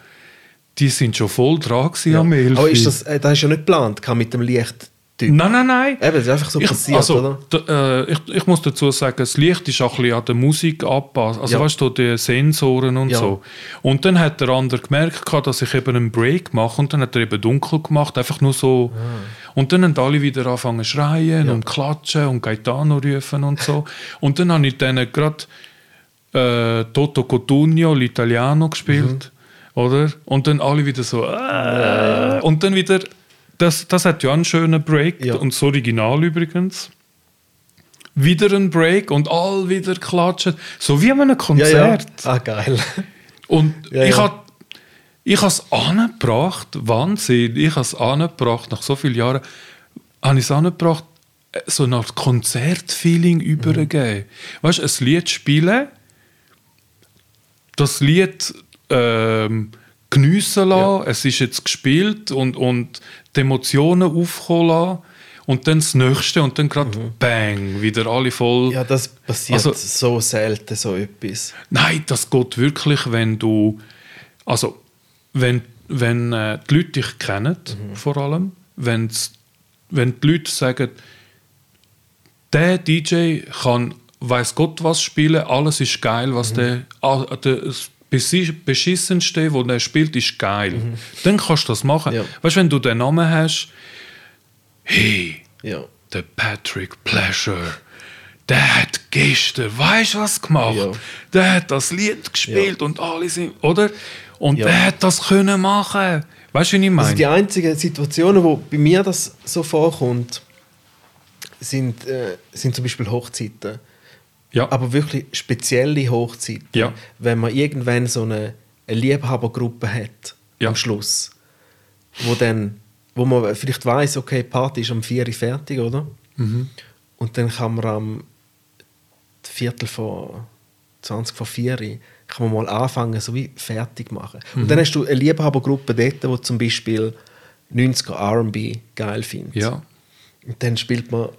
die sind schon voll dran
Ja.
am 11.
Aber ist das, äh, das ist ja nicht geplant mit dem Lichttyp.
Nein, nein, nein.
Eben, das ist einfach so
ich,
passiert,
also,
oder?
äh, ich, ich muss dazu sagen, das Licht ist auch ein bisschen an der Musik angepasst. Also
Ja.
weißt du, die Sensoren und
Ja.
so. Und dann hat der andere gemerkt, dass ich eben einen Break mache und dann hat er eben dunkel gemacht, einfach nur so.
Ah.
Und dann haben alle wieder angefangen zu schreien und klatschen und Gaetano rufen und so. und dann habe ich dann gerade äh, Toto Cotugno, l'Italiano, gespielt.
Mhm.
Oder? Und dann alle wieder so. Äh, und dann wieder. Das, das hat ja einen schönen Break.
Ja.
Und das Original übrigens. Wieder ein Break und all wieder klatschen. So wie an einem
Ja, ja.
Konzert.
Ah, geil.
Und
Ja,
ich
ja.
habe ich es angebracht, Wahnsinn, ich habe es angebracht, nach so vielen Jahren, habe ich es angebracht, so Art Konzertfeeling
Mhm.
übergeben. Weißt du, ein Lied spielen, das Lied ähm, geniessen lassen, es ist jetzt gespielt und, und die Emotionen aufkommen lassen und dann das Nächste und dann gerade bang, wieder alle voll.
Mhm. Ja, das passiert
Also-
so selten, so etwas.
Nein, das geht wirklich, wenn du. Also, wenn, wenn äh, die Leute dich kennen, vor allem, wenn's, wenn die Leute sagen, der DJ kann weiß Gott was spielen, alles ist geil, was der, ah, der Beschissenste, wo der spielt, ist geil. Dann kannst du das machen.
Ja.
Weißt du, wenn du den Namen hast, hey,
Ja.
der Patrick Pleasure, der hat gestern, weißt du was gemacht?
Ja.
Der hat das Lied gespielt und alle sind, oder? Und
Ja.
der hat das können machen. Weißt du, wie ich meine?
Also die einzigen Situationen, wo bei mir das so vorkommt, sind, äh, sind zum Beispiel Hochzeiten.
Ja.
Aber wirklich spezielle Hochzeiten.
Ja.
Wenn man irgendwann so eine, eine Liebhabergruppe hat
Ja.
am Schluss, wo dann, wo man vielleicht weiß, okay, die Party ist um 4 Uhr fertig, oder?
Mhm.
Und dann kann man am Viertel vor 20 vor 4 Uhr kann man mal anfangen, so wie fertig machen.
Mhm.
Und dann hast du eine Liebhabergruppe dort, die zum Beispiel 90er R&B geil findet.
ja.
Und dann spielt man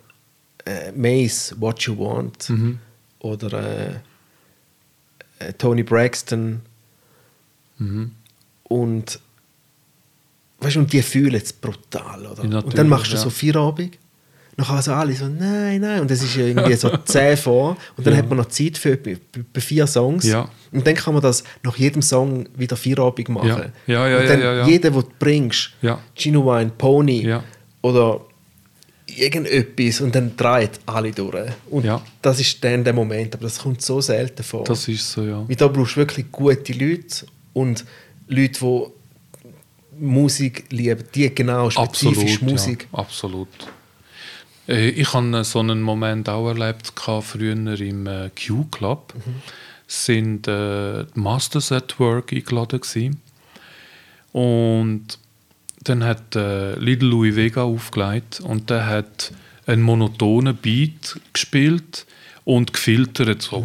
äh, Mace, What You Want.
Mhm.
Oder äh, äh, Tony Braxton.
Mhm.
Und weißt und die fühlen es brutal, oder?
Ja,
und dann machst du
ja.
so Feierabend. Dann also alle so, nein, nein. Und es ist irgendwie so 10 vor. Und dann
Ja.
hat man noch Zeit für etwa- vier Songs.
Ja.
Und dann kann man das nach jedem Song wieder Feierabend machen.
Ja. Ja, ja,
und dann
ja, ja, ja.
jeder, den du bringst,
Ja.
Genuine, Pony oder irgendetwas und dann dreht alle durch. Und
Ja.
das ist dann der Moment, aber das kommt so selten vor.
Das ist so, ja.
Weil da brauchst du wirklich gute Leute und Leute, die Musik lieben, die genau spezifisch
Absolut,
Musik.
Ja, absolut. Äh, Ich habe so einen Moment auch erlebt, früher im äh, Q-Club.
Mhm.
Sind äh, die Masters at Work eingeladen gewesen. Und dann hat äh, Little Louis Vega aufgelegt und der hat einen monotonen Beat gespielt und gefiltert so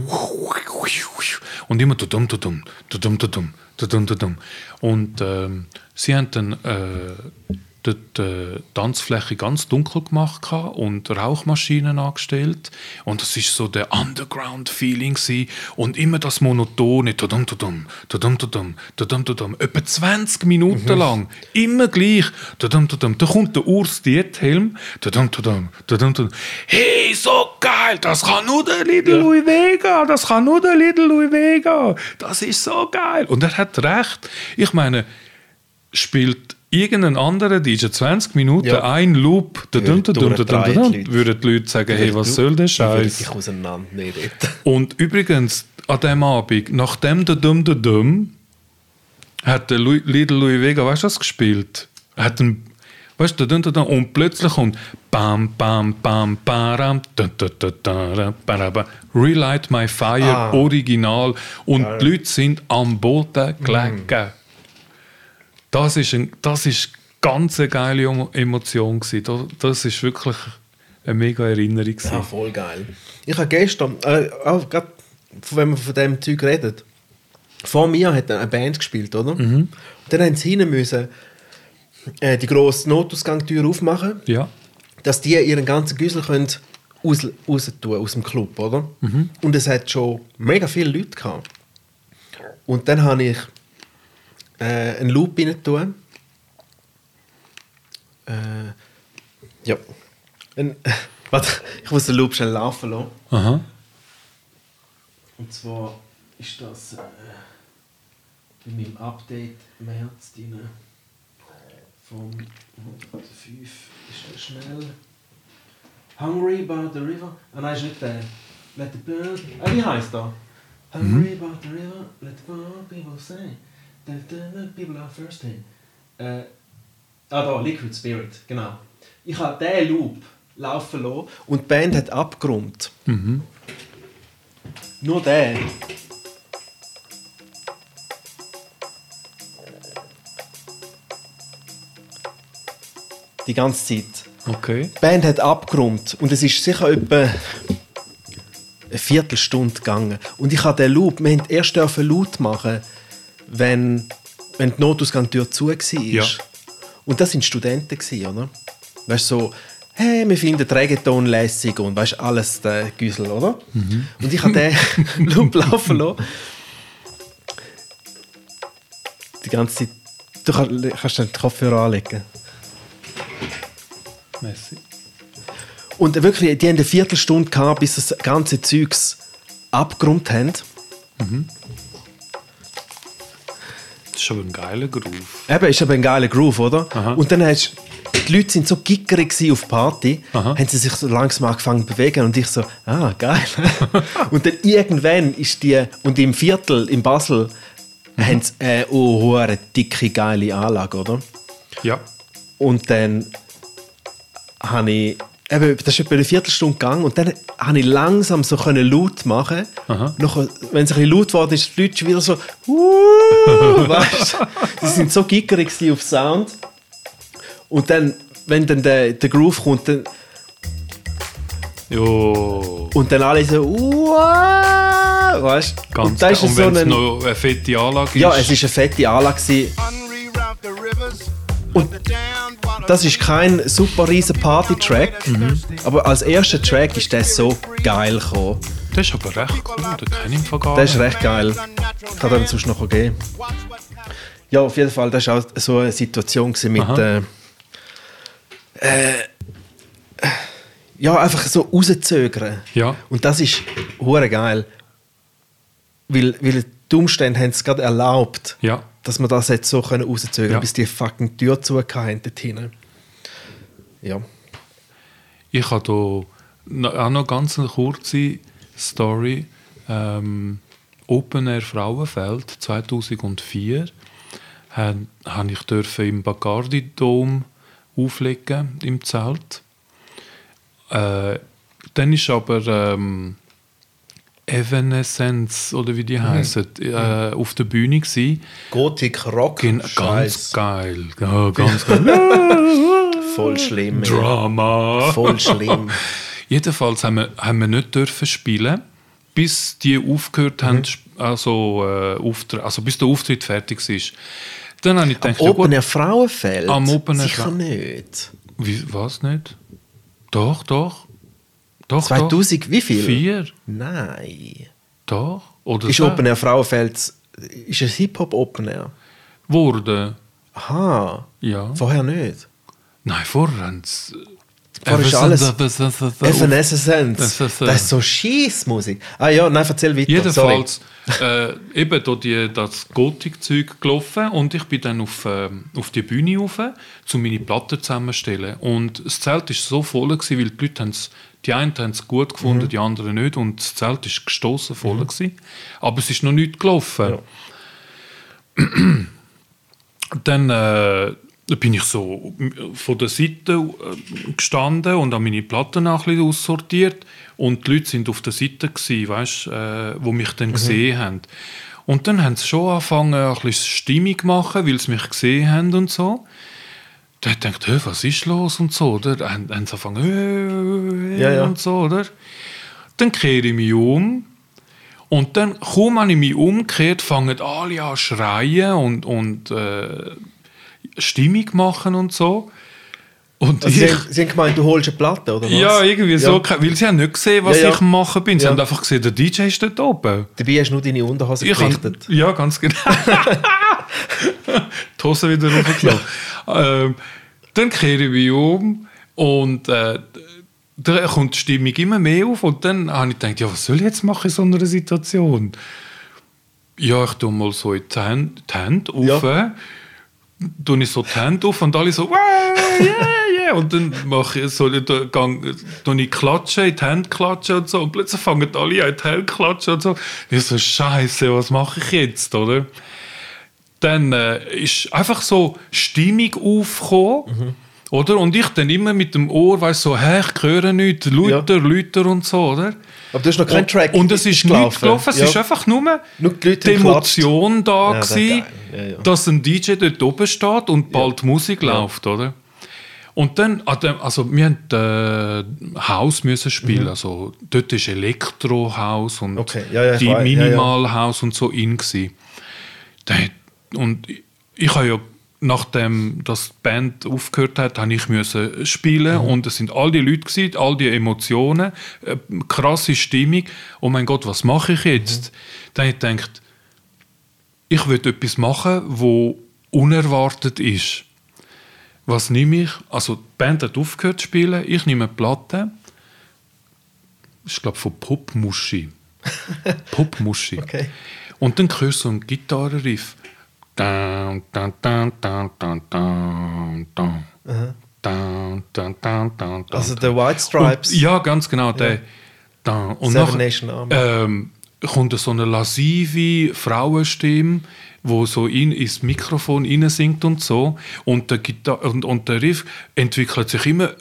und immer tudum tudum tudum tudum tudum tudum. Und ähm, sie haben dann äh, die, die Tanzfläche ganz dunkel gemacht und Rauchmaschinen angestellt. Und das ist so der Underground Feeling und immer das monotone tudum tudum tudum tudum tudum tudum etwa 20 Minuten lang. Immer gleich tudum tudum. Da kommt der Urs Diethelm tudum tudum tudum tudum. Hey so geil das kann nur der Little Louis Vega das kann nur der Little Louis Vega. Das ist so geil. Und er hat recht. Ich meine spielt irgendein anderer DJ 20 Minuten
Ja.
ein Loop, da dum, da dum, da da
Leute.
würden die Leute sagen, hey, was
Du-
soll der Scheiß? Und übrigens, an dem Abend, nachdem der Dum der Dum, hat der Lu- Little Louis Vega, weißt du was gespielt? Er Hat ein, weißt du, dun, dun, dun, und plötzlich kommt Bam, Bam, Bam, Baram, dun, dun, dun, dun, baraba, Relight My Fire,
Ah.
Original. Und die Leute sind am Boden gelegen. Das ist, ein, das ist ganz eine geile Emo- Emotion. Gewesen. Das, das ist wirklich eine mega Erinnerung. gewesen.
Ja, voll geil. Ich habe gestern, äh, auch grad, wenn man von dem Zeug redet, vor mir hat eine Band gespielt, oder?
Mhm.
Und dann haben sie hinten müssen äh, die grosse Notausgangstür aufmachen,
Ja.
dass die ihren ganzen Güssel können raus, raus tun aus dem Club, oder?
Mhm.
Und es hat schon mega viele Leute gehabt. Und dann habe ich äh, einen Loop rein tun. Äh, ja. Ein, warte, ich muss den Loop schnell laufen lassen.
Aha.
Und zwar ist das äh, bei meinem Update März drin. Vom 105 ist das schnell. Hungry about the river. Ah nein, ist nicht der. Let the bird. Ah, wie heißt der? Hungry about the river, let the bird people say. People are thirsty. Äh, ah, da, Liquid Spirit, genau. Ich habe diesen Loop laufen lassen und die Band hat abgeräumt. Nur der. Die ganze Zeit.
Okay.
Die Band hat abgeräumt und es ist sicher etwa eine Viertelstunde gegangen. Und ich habe den Loop, wir haben erst laut machen, wenn, wenn die Notausgangstür zu war.
Ja.
Und das sind Studenten, gewesen, oder? Weißt du, so, hey, wir finden Reggaeton lässig und weißt alles der Güssel, oder? Und ich habe den Loop laufen lassen. Die ganze Zeit. Du kannst, kannst den Kopfhörer anlegen.
Messi.
Und wirklich, die haben eine Viertelstunde gehabt, bis das ganze Zeugs abgeräumt haben.
Das ist aber ein geiler Groove.
Eben, ist aber ein geiler Groove, oder?
Aha.
Und dann hast die Leute sind so gickerig auf Party,
Aha.
haben sie sich so langsam angefangen zu bewegen und ich so, ah, geil. und dann irgendwann ist die, und im Viertel in Basel
Mhm.
haben sie eine oh, hure dicke, geile Anlage, oder?
Ja.
Und dann habe ich, eben, das ist etwa eine Viertelstunde gegangen und dann habe ich langsam so können laut machen.
Aha.
Nachher, wenn es ein bisschen laut geworden ist, die Leute schon wieder so, weißt? Sie sind so gickerig gewesen auf Sound. Und dann, wenn dann der, der Groove kommt, dann,
Jo.
und dann alle so, wow, weißt du?
Ganz
Und da ist
und
so
wenn es
ein,
noch eine fette Anlage ist.
ja, es ist eine fette Anlage gewesen. Und das ist kein super riesen Party-Track, aber als erster Track ist der so geil gekommen.
Das ist aber recht cool, den kenne ich gar
Der ist recht geil. Kann dann sonst noch geben. Ja, auf jeden Fall, das war auch so eine Situation mit. Äh, äh, ja, einfach so rauszögern.
Ja.
Und das ist hure geil. Weil, weil die Umstände haben es gerade erlaubt,
Ja.
Dass man das jetzt so können rauszögern
Ja.
bis die fucking Tür dort hinten. Ja.
Ich habe noch- auch noch ganz eine kurze Story. Ähm, Open Air Frauenfeld 2004 habe hab ich dürfen im Bacardi Dom auflegen im Zelt. Äh, dann ist aber ähm, Evanescence oder wie die heißen äh, auf der Bühne gsi.
Gothic Rock.
Gen- Ganz geil, ja, ganz geil.
Voll schlimm.
Drama.
Voll schlimm.
Jedenfalls haben wir, haben wir nicht dürfen spielen, bis die aufgehört haben, sp- also, äh, also bis der Auftritt fertig ist. Dann habe ich gedacht, ja
Open Air Frauenfeld?
Am Open Air
Sicher nicht.
wie, was nicht? Doch, doch. Doch,
2000, wie viel?
Doch. Vier.
Nein.
Doch. Oder
Ist
so.
Open Air Frauenfeld, ist es Hip-Hop Open Air?
Wurde.
Aha.
Ja.
Vorher nicht.
Nein, vorher haben sie...
Vorher ist alles.
Evanescence. Das ist, äh,
so Schießmusik. Ah ja, nein, erzähl weiter.
Jedenfalls äh, eben da die, das Gothic-Zeug gelaufen und ich bin dann auf, ähm, auf die Bühne rauf, um meine Platten zusammenzustellen. Und das Zelt war so voll, gewesen, weil die Leute haben's, die einen haben es gut gefunden, die anderen nicht und das Zelt war gestossen voll. Gewesen. Aber es ist noch nicht gelaufen. Dann äh, bin ich so von der Seite äh, gestanden und habe meine Platten ein bisschen aussortiert. Und die Leute sind auf der Seite, gewesen, weißt, äh, wo mich dann gesehen haben. Und dann haben sie schon angefangen, ein bisschen Stimmung zu machen, weil sie mich gesehen haben und so. Da hat gedacht, «Hä, was ist los und so, oder? Dann haben sie angefangen, «Äh,
Ja, ja.
und so, oder? Dann kehre ich mich um und dann, kaum habe ich mich umgekehrt, fangen alle an schreien und, und äh, Stimmung machen und so. Und
Also sie,
ich,
haben, sie haben gemeint, du holst eine Platte, oder was?
ja, irgendwie so,
Ja.
weil sie haben nicht gesehen, was
Ja, ja.
ich machen bin. Sie haben einfach gesehen, der DJ ist dort oben.
Dabei hast du nur deine Unterhose
Ich
gerichtet.
hab, ja, ganz genau. die Hose wieder raufgenommen. ähm, dann kehre ich mich um und äh, da kommt die Stimmung immer mehr auf und dann habe ich gedacht, ja, was soll ich jetzt machen in so einer Situation? Ja, ich tue mal so in die Hände, die Hände auf. Tue ich so die Hände auf und alle so, «Wow, yeah, yeah!» und dann mache ich so, gang, tue ich klatschen, die Hände klatschen und so und plötzlich fangen alle an die Hände klatschen und so. Ich so, Scheiße, was mache ich jetzt, oder? Dann äh, ist einfach so Stimmung aufgekommen, oder? Und ich dann immer mit dem Ohr, weißt so, hä, ich höre nichts, Lüter, Lüter und so, oder?
Aber du hast noch keinen Track
Und es ist
gelaufen.
nichts gelaufen, es
Ja.
ist einfach nur,
Nur die
die. Emotion da
Ja, das
gewesen.
Ja, ja.
dass ein DJ dort oben steht und bald Musik läuft, oder? Und dann, an dem- also wir mussten äh, Haus müssen spielen, also dort ist Elektrohaus und
Mhm. Okay, ja, ja,
die
ja, ja.
Minimalhaus und so in gsi. Und ich, ich habe ja nachdem das die Band aufgehört hat, habe ich müssen spielen
Mhm.
und es sind all die Leute gewesen, all die Emotionen, äh, krasse Stimmung. Oh mein Gott, was mache ich jetzt?
Mhm.
Dann habe ich gedacht, ich will etwas machen, wo unerwartet ist. Was nehme ich? Also die Band hat aufgehört zu spielen, ich nehme eine Platte. Ist glaube von Popmuschi. Popmuschi.
Okay.
Und dann hörst du so einen Gitarrenriff.
Also der White Stripes.
Und, ja, ganz genau. Der, down. Und
Seven Nation Army.
ähm, kommt so eine lascive Frauenstimme wo so in, ins Mikrofon singt und so. Und der, Gitar und, und der Riff entwickelt sich immer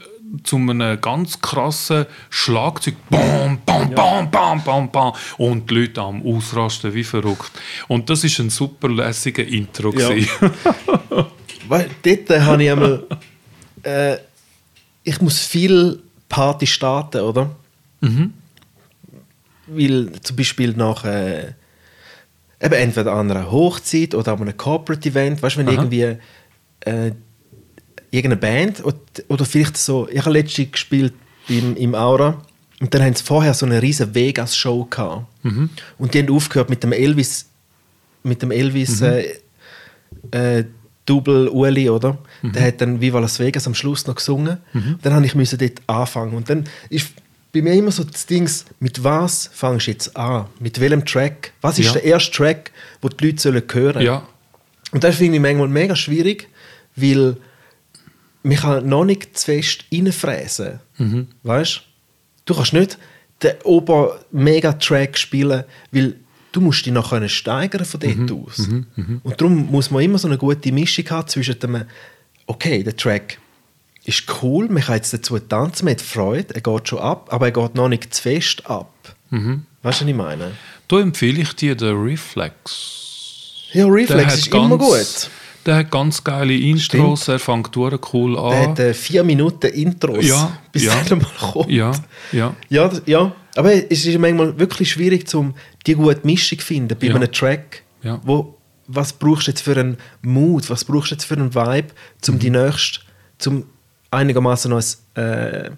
zu einem ganz krassen Schlagzeug. Bam, bam, bam, bam, bam, bam. Und die Leute am Ausrasten wie verrückt. Und das ist ein super lässiger Intro.
Ja. Weil dort äh, habe ich einmal. Äh, ich muss viel Party starten, oder? Weil zum Beispiel nach. Äh, eben entweder an einer Hochzeit oder an einem Corporate Event, weißt du, wenn
Aha.
irgendwie. Äh, irgendeine Band oder, oder vielleicht so. Ich habe letztens gespielt im, im Aura und dann haben sie vorher so eine riesen Vegas-Show gehabt. Und die haben aufgehört mit dem Elvis. Mit dem Elvis. Äh, äh, Double Uli, oder? Der hat dann Viva Las Vegas am Schluss noch gesungen. Dann habe ich müssen dort anfangen. Und dann ist bei mir immer so das Ding, mit was fangst du jetzt an? Mit welchem Track? Was ist
Ja.
der erste Track, wo die Leute sollen hören
ja.
Und das finde ich manchmal mega schwierig, weil man kann noch nicht zu fest reinfräsen.
Mhm.
Weißt du? kannst nicht den Ober-Mega-Track spielen, weil du musst dich noch steigern von
Mhm.
dort aus. Und darum muss man immer so eine gute Mischung haben zwischen dem, okay, der Track ist cool, man kann jetzt dazu tanzen, man hat Freude, er geht schon ab, aber er geht noch nicht zu fest ab.
Mhm.
Weißt du, was ich meine?
Da empfehle ich dir den Reflex.
Ja, Reflex ist immer gut.
Der hat ganz geile Intros, er fängt durch cool
Der
an.
hat äh, vier Minuten Intros,
Ja,
bis
ja.
er mal kommt.
ja, ja.
Ja, ja, aber es ist manchmal wirklich schwierig, um die gute Mischung zu finden bei
Ja.
einem Track.
Ja.
Wo, was brauchst du jetzt für einen Mood, was brauchst du jetzt für einen Vibe, um
Mhm.
die nächste, zum einigermaßen noch ein, äh,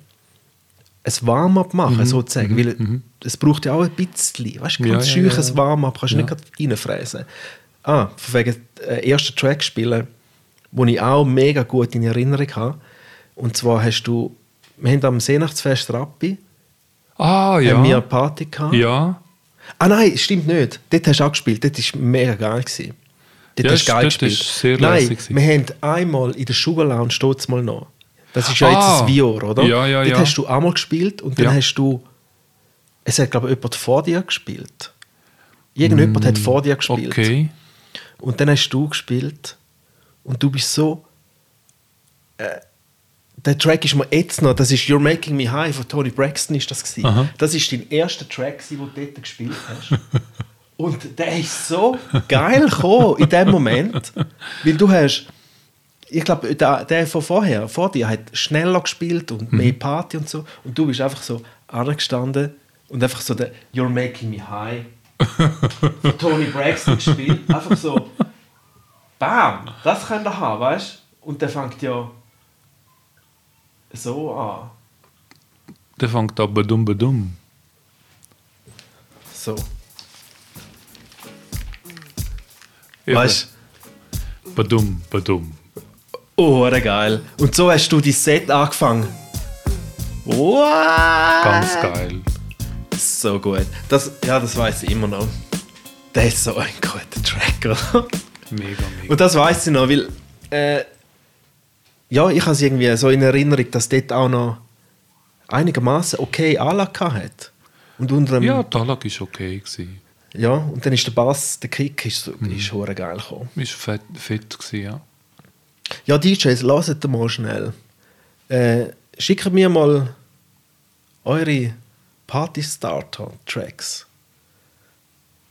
ein Warm-up machen,
Mhm.
sozusagen. Weil es braucht ja auch ein bisschen, weißt du, ganz
ja,
scheuches
ja, ja.
Warm-up kannst du
Ja.
nicht reinfräsen. Ah, von wegen äh, ersten Track spielen, wo ich auch mega gut in Erinnerung habe. Und zwar hast du, wir haben am Seenachtsfest Rappi,
Ah, ja.
haben wir eine Party gehabt.
ja.
Ah nein, stimmt nicht. Dort hast du auch gespielt. Dort war mega geil. Gewesen. Dort
Ja,
hast du geil
dort
gespielt.
ist sehr
nein,
gewesen.
wir haben einmal in der Sugar Lounge steht's mal noch. Das ist ja jetzt
Ah.
ein Vior, oder?
Ja, ja,
Dort
ja.
hast du einmal gespielt und dann
Ja.
hast du. Es hat, glaube ich, jemand vor dir gespielt. Irgendjemand hat vor dir gespielt.
Mm, Okay.
Und dann hast du gespielt und du bist so. Äh, der Track ist mir jetzt noch, das ist You're Making Me High von Tony Braxton ist das gewesen.
Aha.
Das ist dein erster Track, den du dort gespielt hast. und der ist so geil gekommen in dem Moment, weil du hast, ich glaube, der, der von vorher, vor dir, hat schneller gespielt und mehr Party und so und du bist einfach so angestanden und einfach so der You're Making Me High Tony Braxton gespielt. Einfach so, bam, das könnt ihr haben, weißt du? Und der fängt ja so an.
Der fängt an badum badum.
So.
Eben.
Weißt
Badum badum.
du? Oh, der geil. Und so hast du dein Set angefangen. Wow!
Ganz geil.
So gut. Das, ja, das weiß ich immer noch. Der ist so ein guter Track, oder?
Mega, mega.
Und das weiß ich noch, weil äh, ja, ich habe es irgendwie so in Erinnerung, dass dort auch noch einigermaßen okay Anlage hat. Und unter dem,
Ja,
ja.
die Anlage war okay. Gewesen.
und dann ist der Bass, der Kick ist, so,
Mhm.
ist geil gekommen.
Ist fett, fett gewesen, ja.
Ja, DJs, lasst mal schnell. Äh, schickt mir mal eure Party-Starter-Tracks.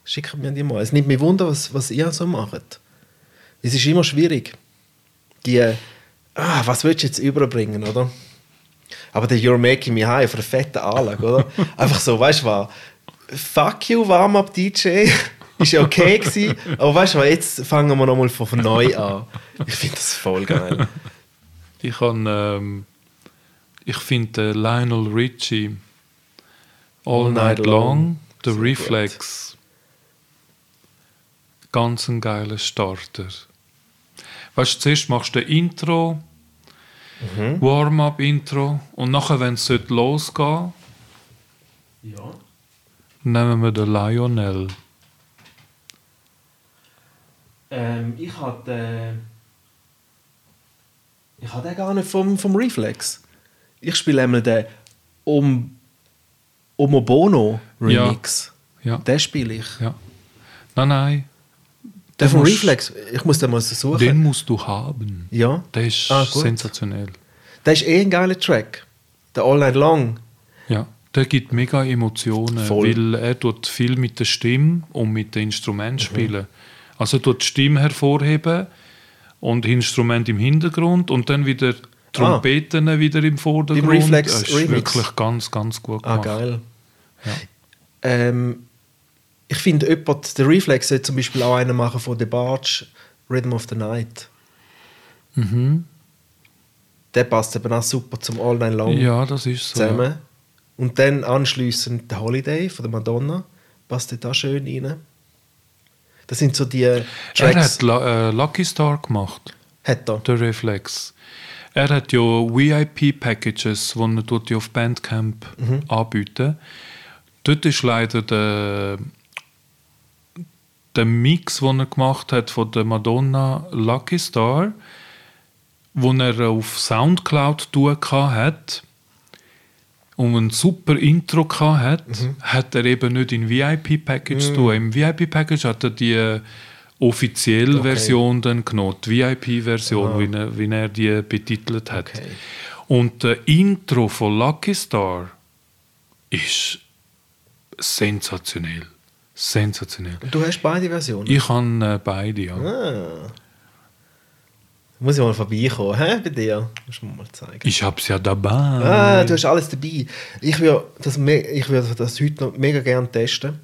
Schickt mir die mal. Es nimmt mich wunder, was, was ihr so macht. Es ist immer schwierig. Die, ah, was willst du jetzt überbringen, oder? Aber der You're Making Me High auf einer fetten Anlage, oder? Einfach so, weißt du was? Fuck you, Warm-Up DJ. ist ja okay gewesen. Aber weißt du was, jetzt fangen wir nochmal von neu an. Ich finde das voll geil.
Ich kann, ähm, ich finde äh, Lionel Richie All, Night Long, der
Sehr
Reflex, ganz ein geiler Starter. Weißt du, zuerst machst du ein Intro,
Mhm.
Warm-up-Intro und nachher, wenn es losgehen
Ja.
nehmen wir den Lionel.
Ähm, ich hatte. Äh, ich hatte gar nicht vom, vom Reflex. Ich spiele einmal den um, Omobono Remix.
Ja.
Den spiele ich.
Ja. Nein, nein.
Der von Reflex, ich muss den mal suchen.
Den musst du haben.
ja.
Der ist
Ah,
sensationell.
Der ist eh ein geiler Track. Der All Night Long.
Ja, der gibt mega Emotionen,
Voll.
weil er tut viel mit der Stimme und mit dem Instrument
Mhm.
spielen. Also er tut die Stimme hervorheben und Instrument im Hintergrund und dann wieder Trompeten wieder im Vordergrund.
Ah. Im Reflex
Das ist
Remix.
wirklich ganz, ganz gut
Ah,
gemacht.
geil.
Ja.
Ähm, ich finde, jemand, der Reflex sollte zum Beispiel auch einen machen von The Barge, Rhythm of the Night.
Mhm.
Der passt eben auch super zum All Night Long
Ja, das ist so.
zusammen. Und dann anschließend der Holiday von der Madonna. Passt auch schön rein. Das sind so die
Er
Tracks.
hat La äh, Lucky Star gemacht,
Hat er.
der Reflex. Er hat ja VIP-Packages, die er auf Bandcamp
Mhm.
anbieten. Dort ist leider der, der Mix, den er gemacht hat von der Madonna Lucky Star, wo er auf Soundcloud hat und ein super Intro hat,
Mhm.
hat er eben nicht in VIP-Package tun. Im VIP-Package hat er die offizielle
Okay.
Version dann genommen, die VIP-Version, wie er, wie er die betitelt hat.
Okay.
Und der Intro von Lucky Star ist sensationell. Sensationell.
Und du hast beide Versionen.
Ich habe äh, beide, ja.
Ah. Muss ich mal vorbeikommen, hä, bei dir? Musst du mir mal zeigen.
Ich habe es ja dabei.
Ah, du hast alles dabei. Ich würde das, ich würde das heute noch mega gerne testen.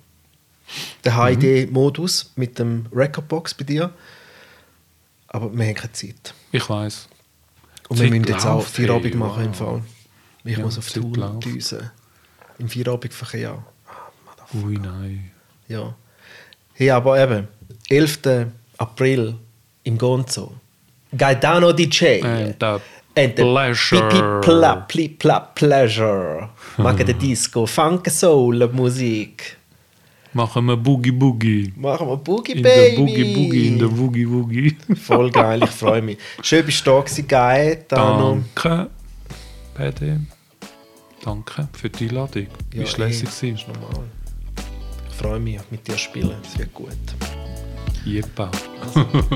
Der HD-Modus mit dem Recordbox bei dir. Aber wir haben keine Zeit.
Ich weiß.
Und wir
Zeit
müssen jetzt auch Feierabend
hey,
machen im
wow.
Fall. Ich
Ja,
muss auf
Zeit
Tour düsen. Im Feierabendverkehr.
Ui, nein.
Ja. Hey, aber eben, 11. April im Gonzo. Gaetano DJ.
And the
And the
pleasure.
Pipi pla, pli, pla, pleasure. Machen der Disco, Funk Soul Musik.
Machen wir Boogie Boogie.
Machen wir Boogie
In
Baby.
der Boogie Boogie, in der Boogie Boogie.
Voll geil, ich freue mich. Schön bist du da gewesen, Gaetano.
Danke, Pede. Danke für die Einladung. Wie Ja, lässig
eh,
war.
ist normal. Ich freue mich mit dir spielen, es wird gut.
Jeppa.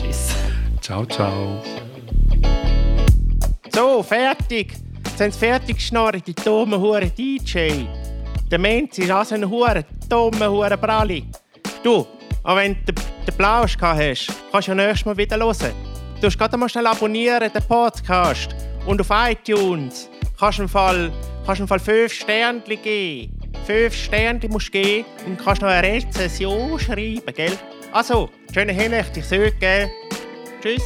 Tschüss.
Ciao, ciao.
So, fertig. Jetzt haben sie fertig geschnarrt, die dummen Huren DJ. Der Mensch ist also ein Huren, dummen Huren Bralli. Du, auch wenn du den, den Blausch gehabt hast, kannst du ja nächstes Mal wieder hören. Du musst gerade mal schnell abonnieren, den Podcast. Und auf iTunes kannst du im Fall, kannst du im Fall 5 Sterne geben. 5 Sterne musst du geben und kannst noch eine Rezension schreiben, gell? Also, schöne Hinrichtung, ich gell? Tschüss.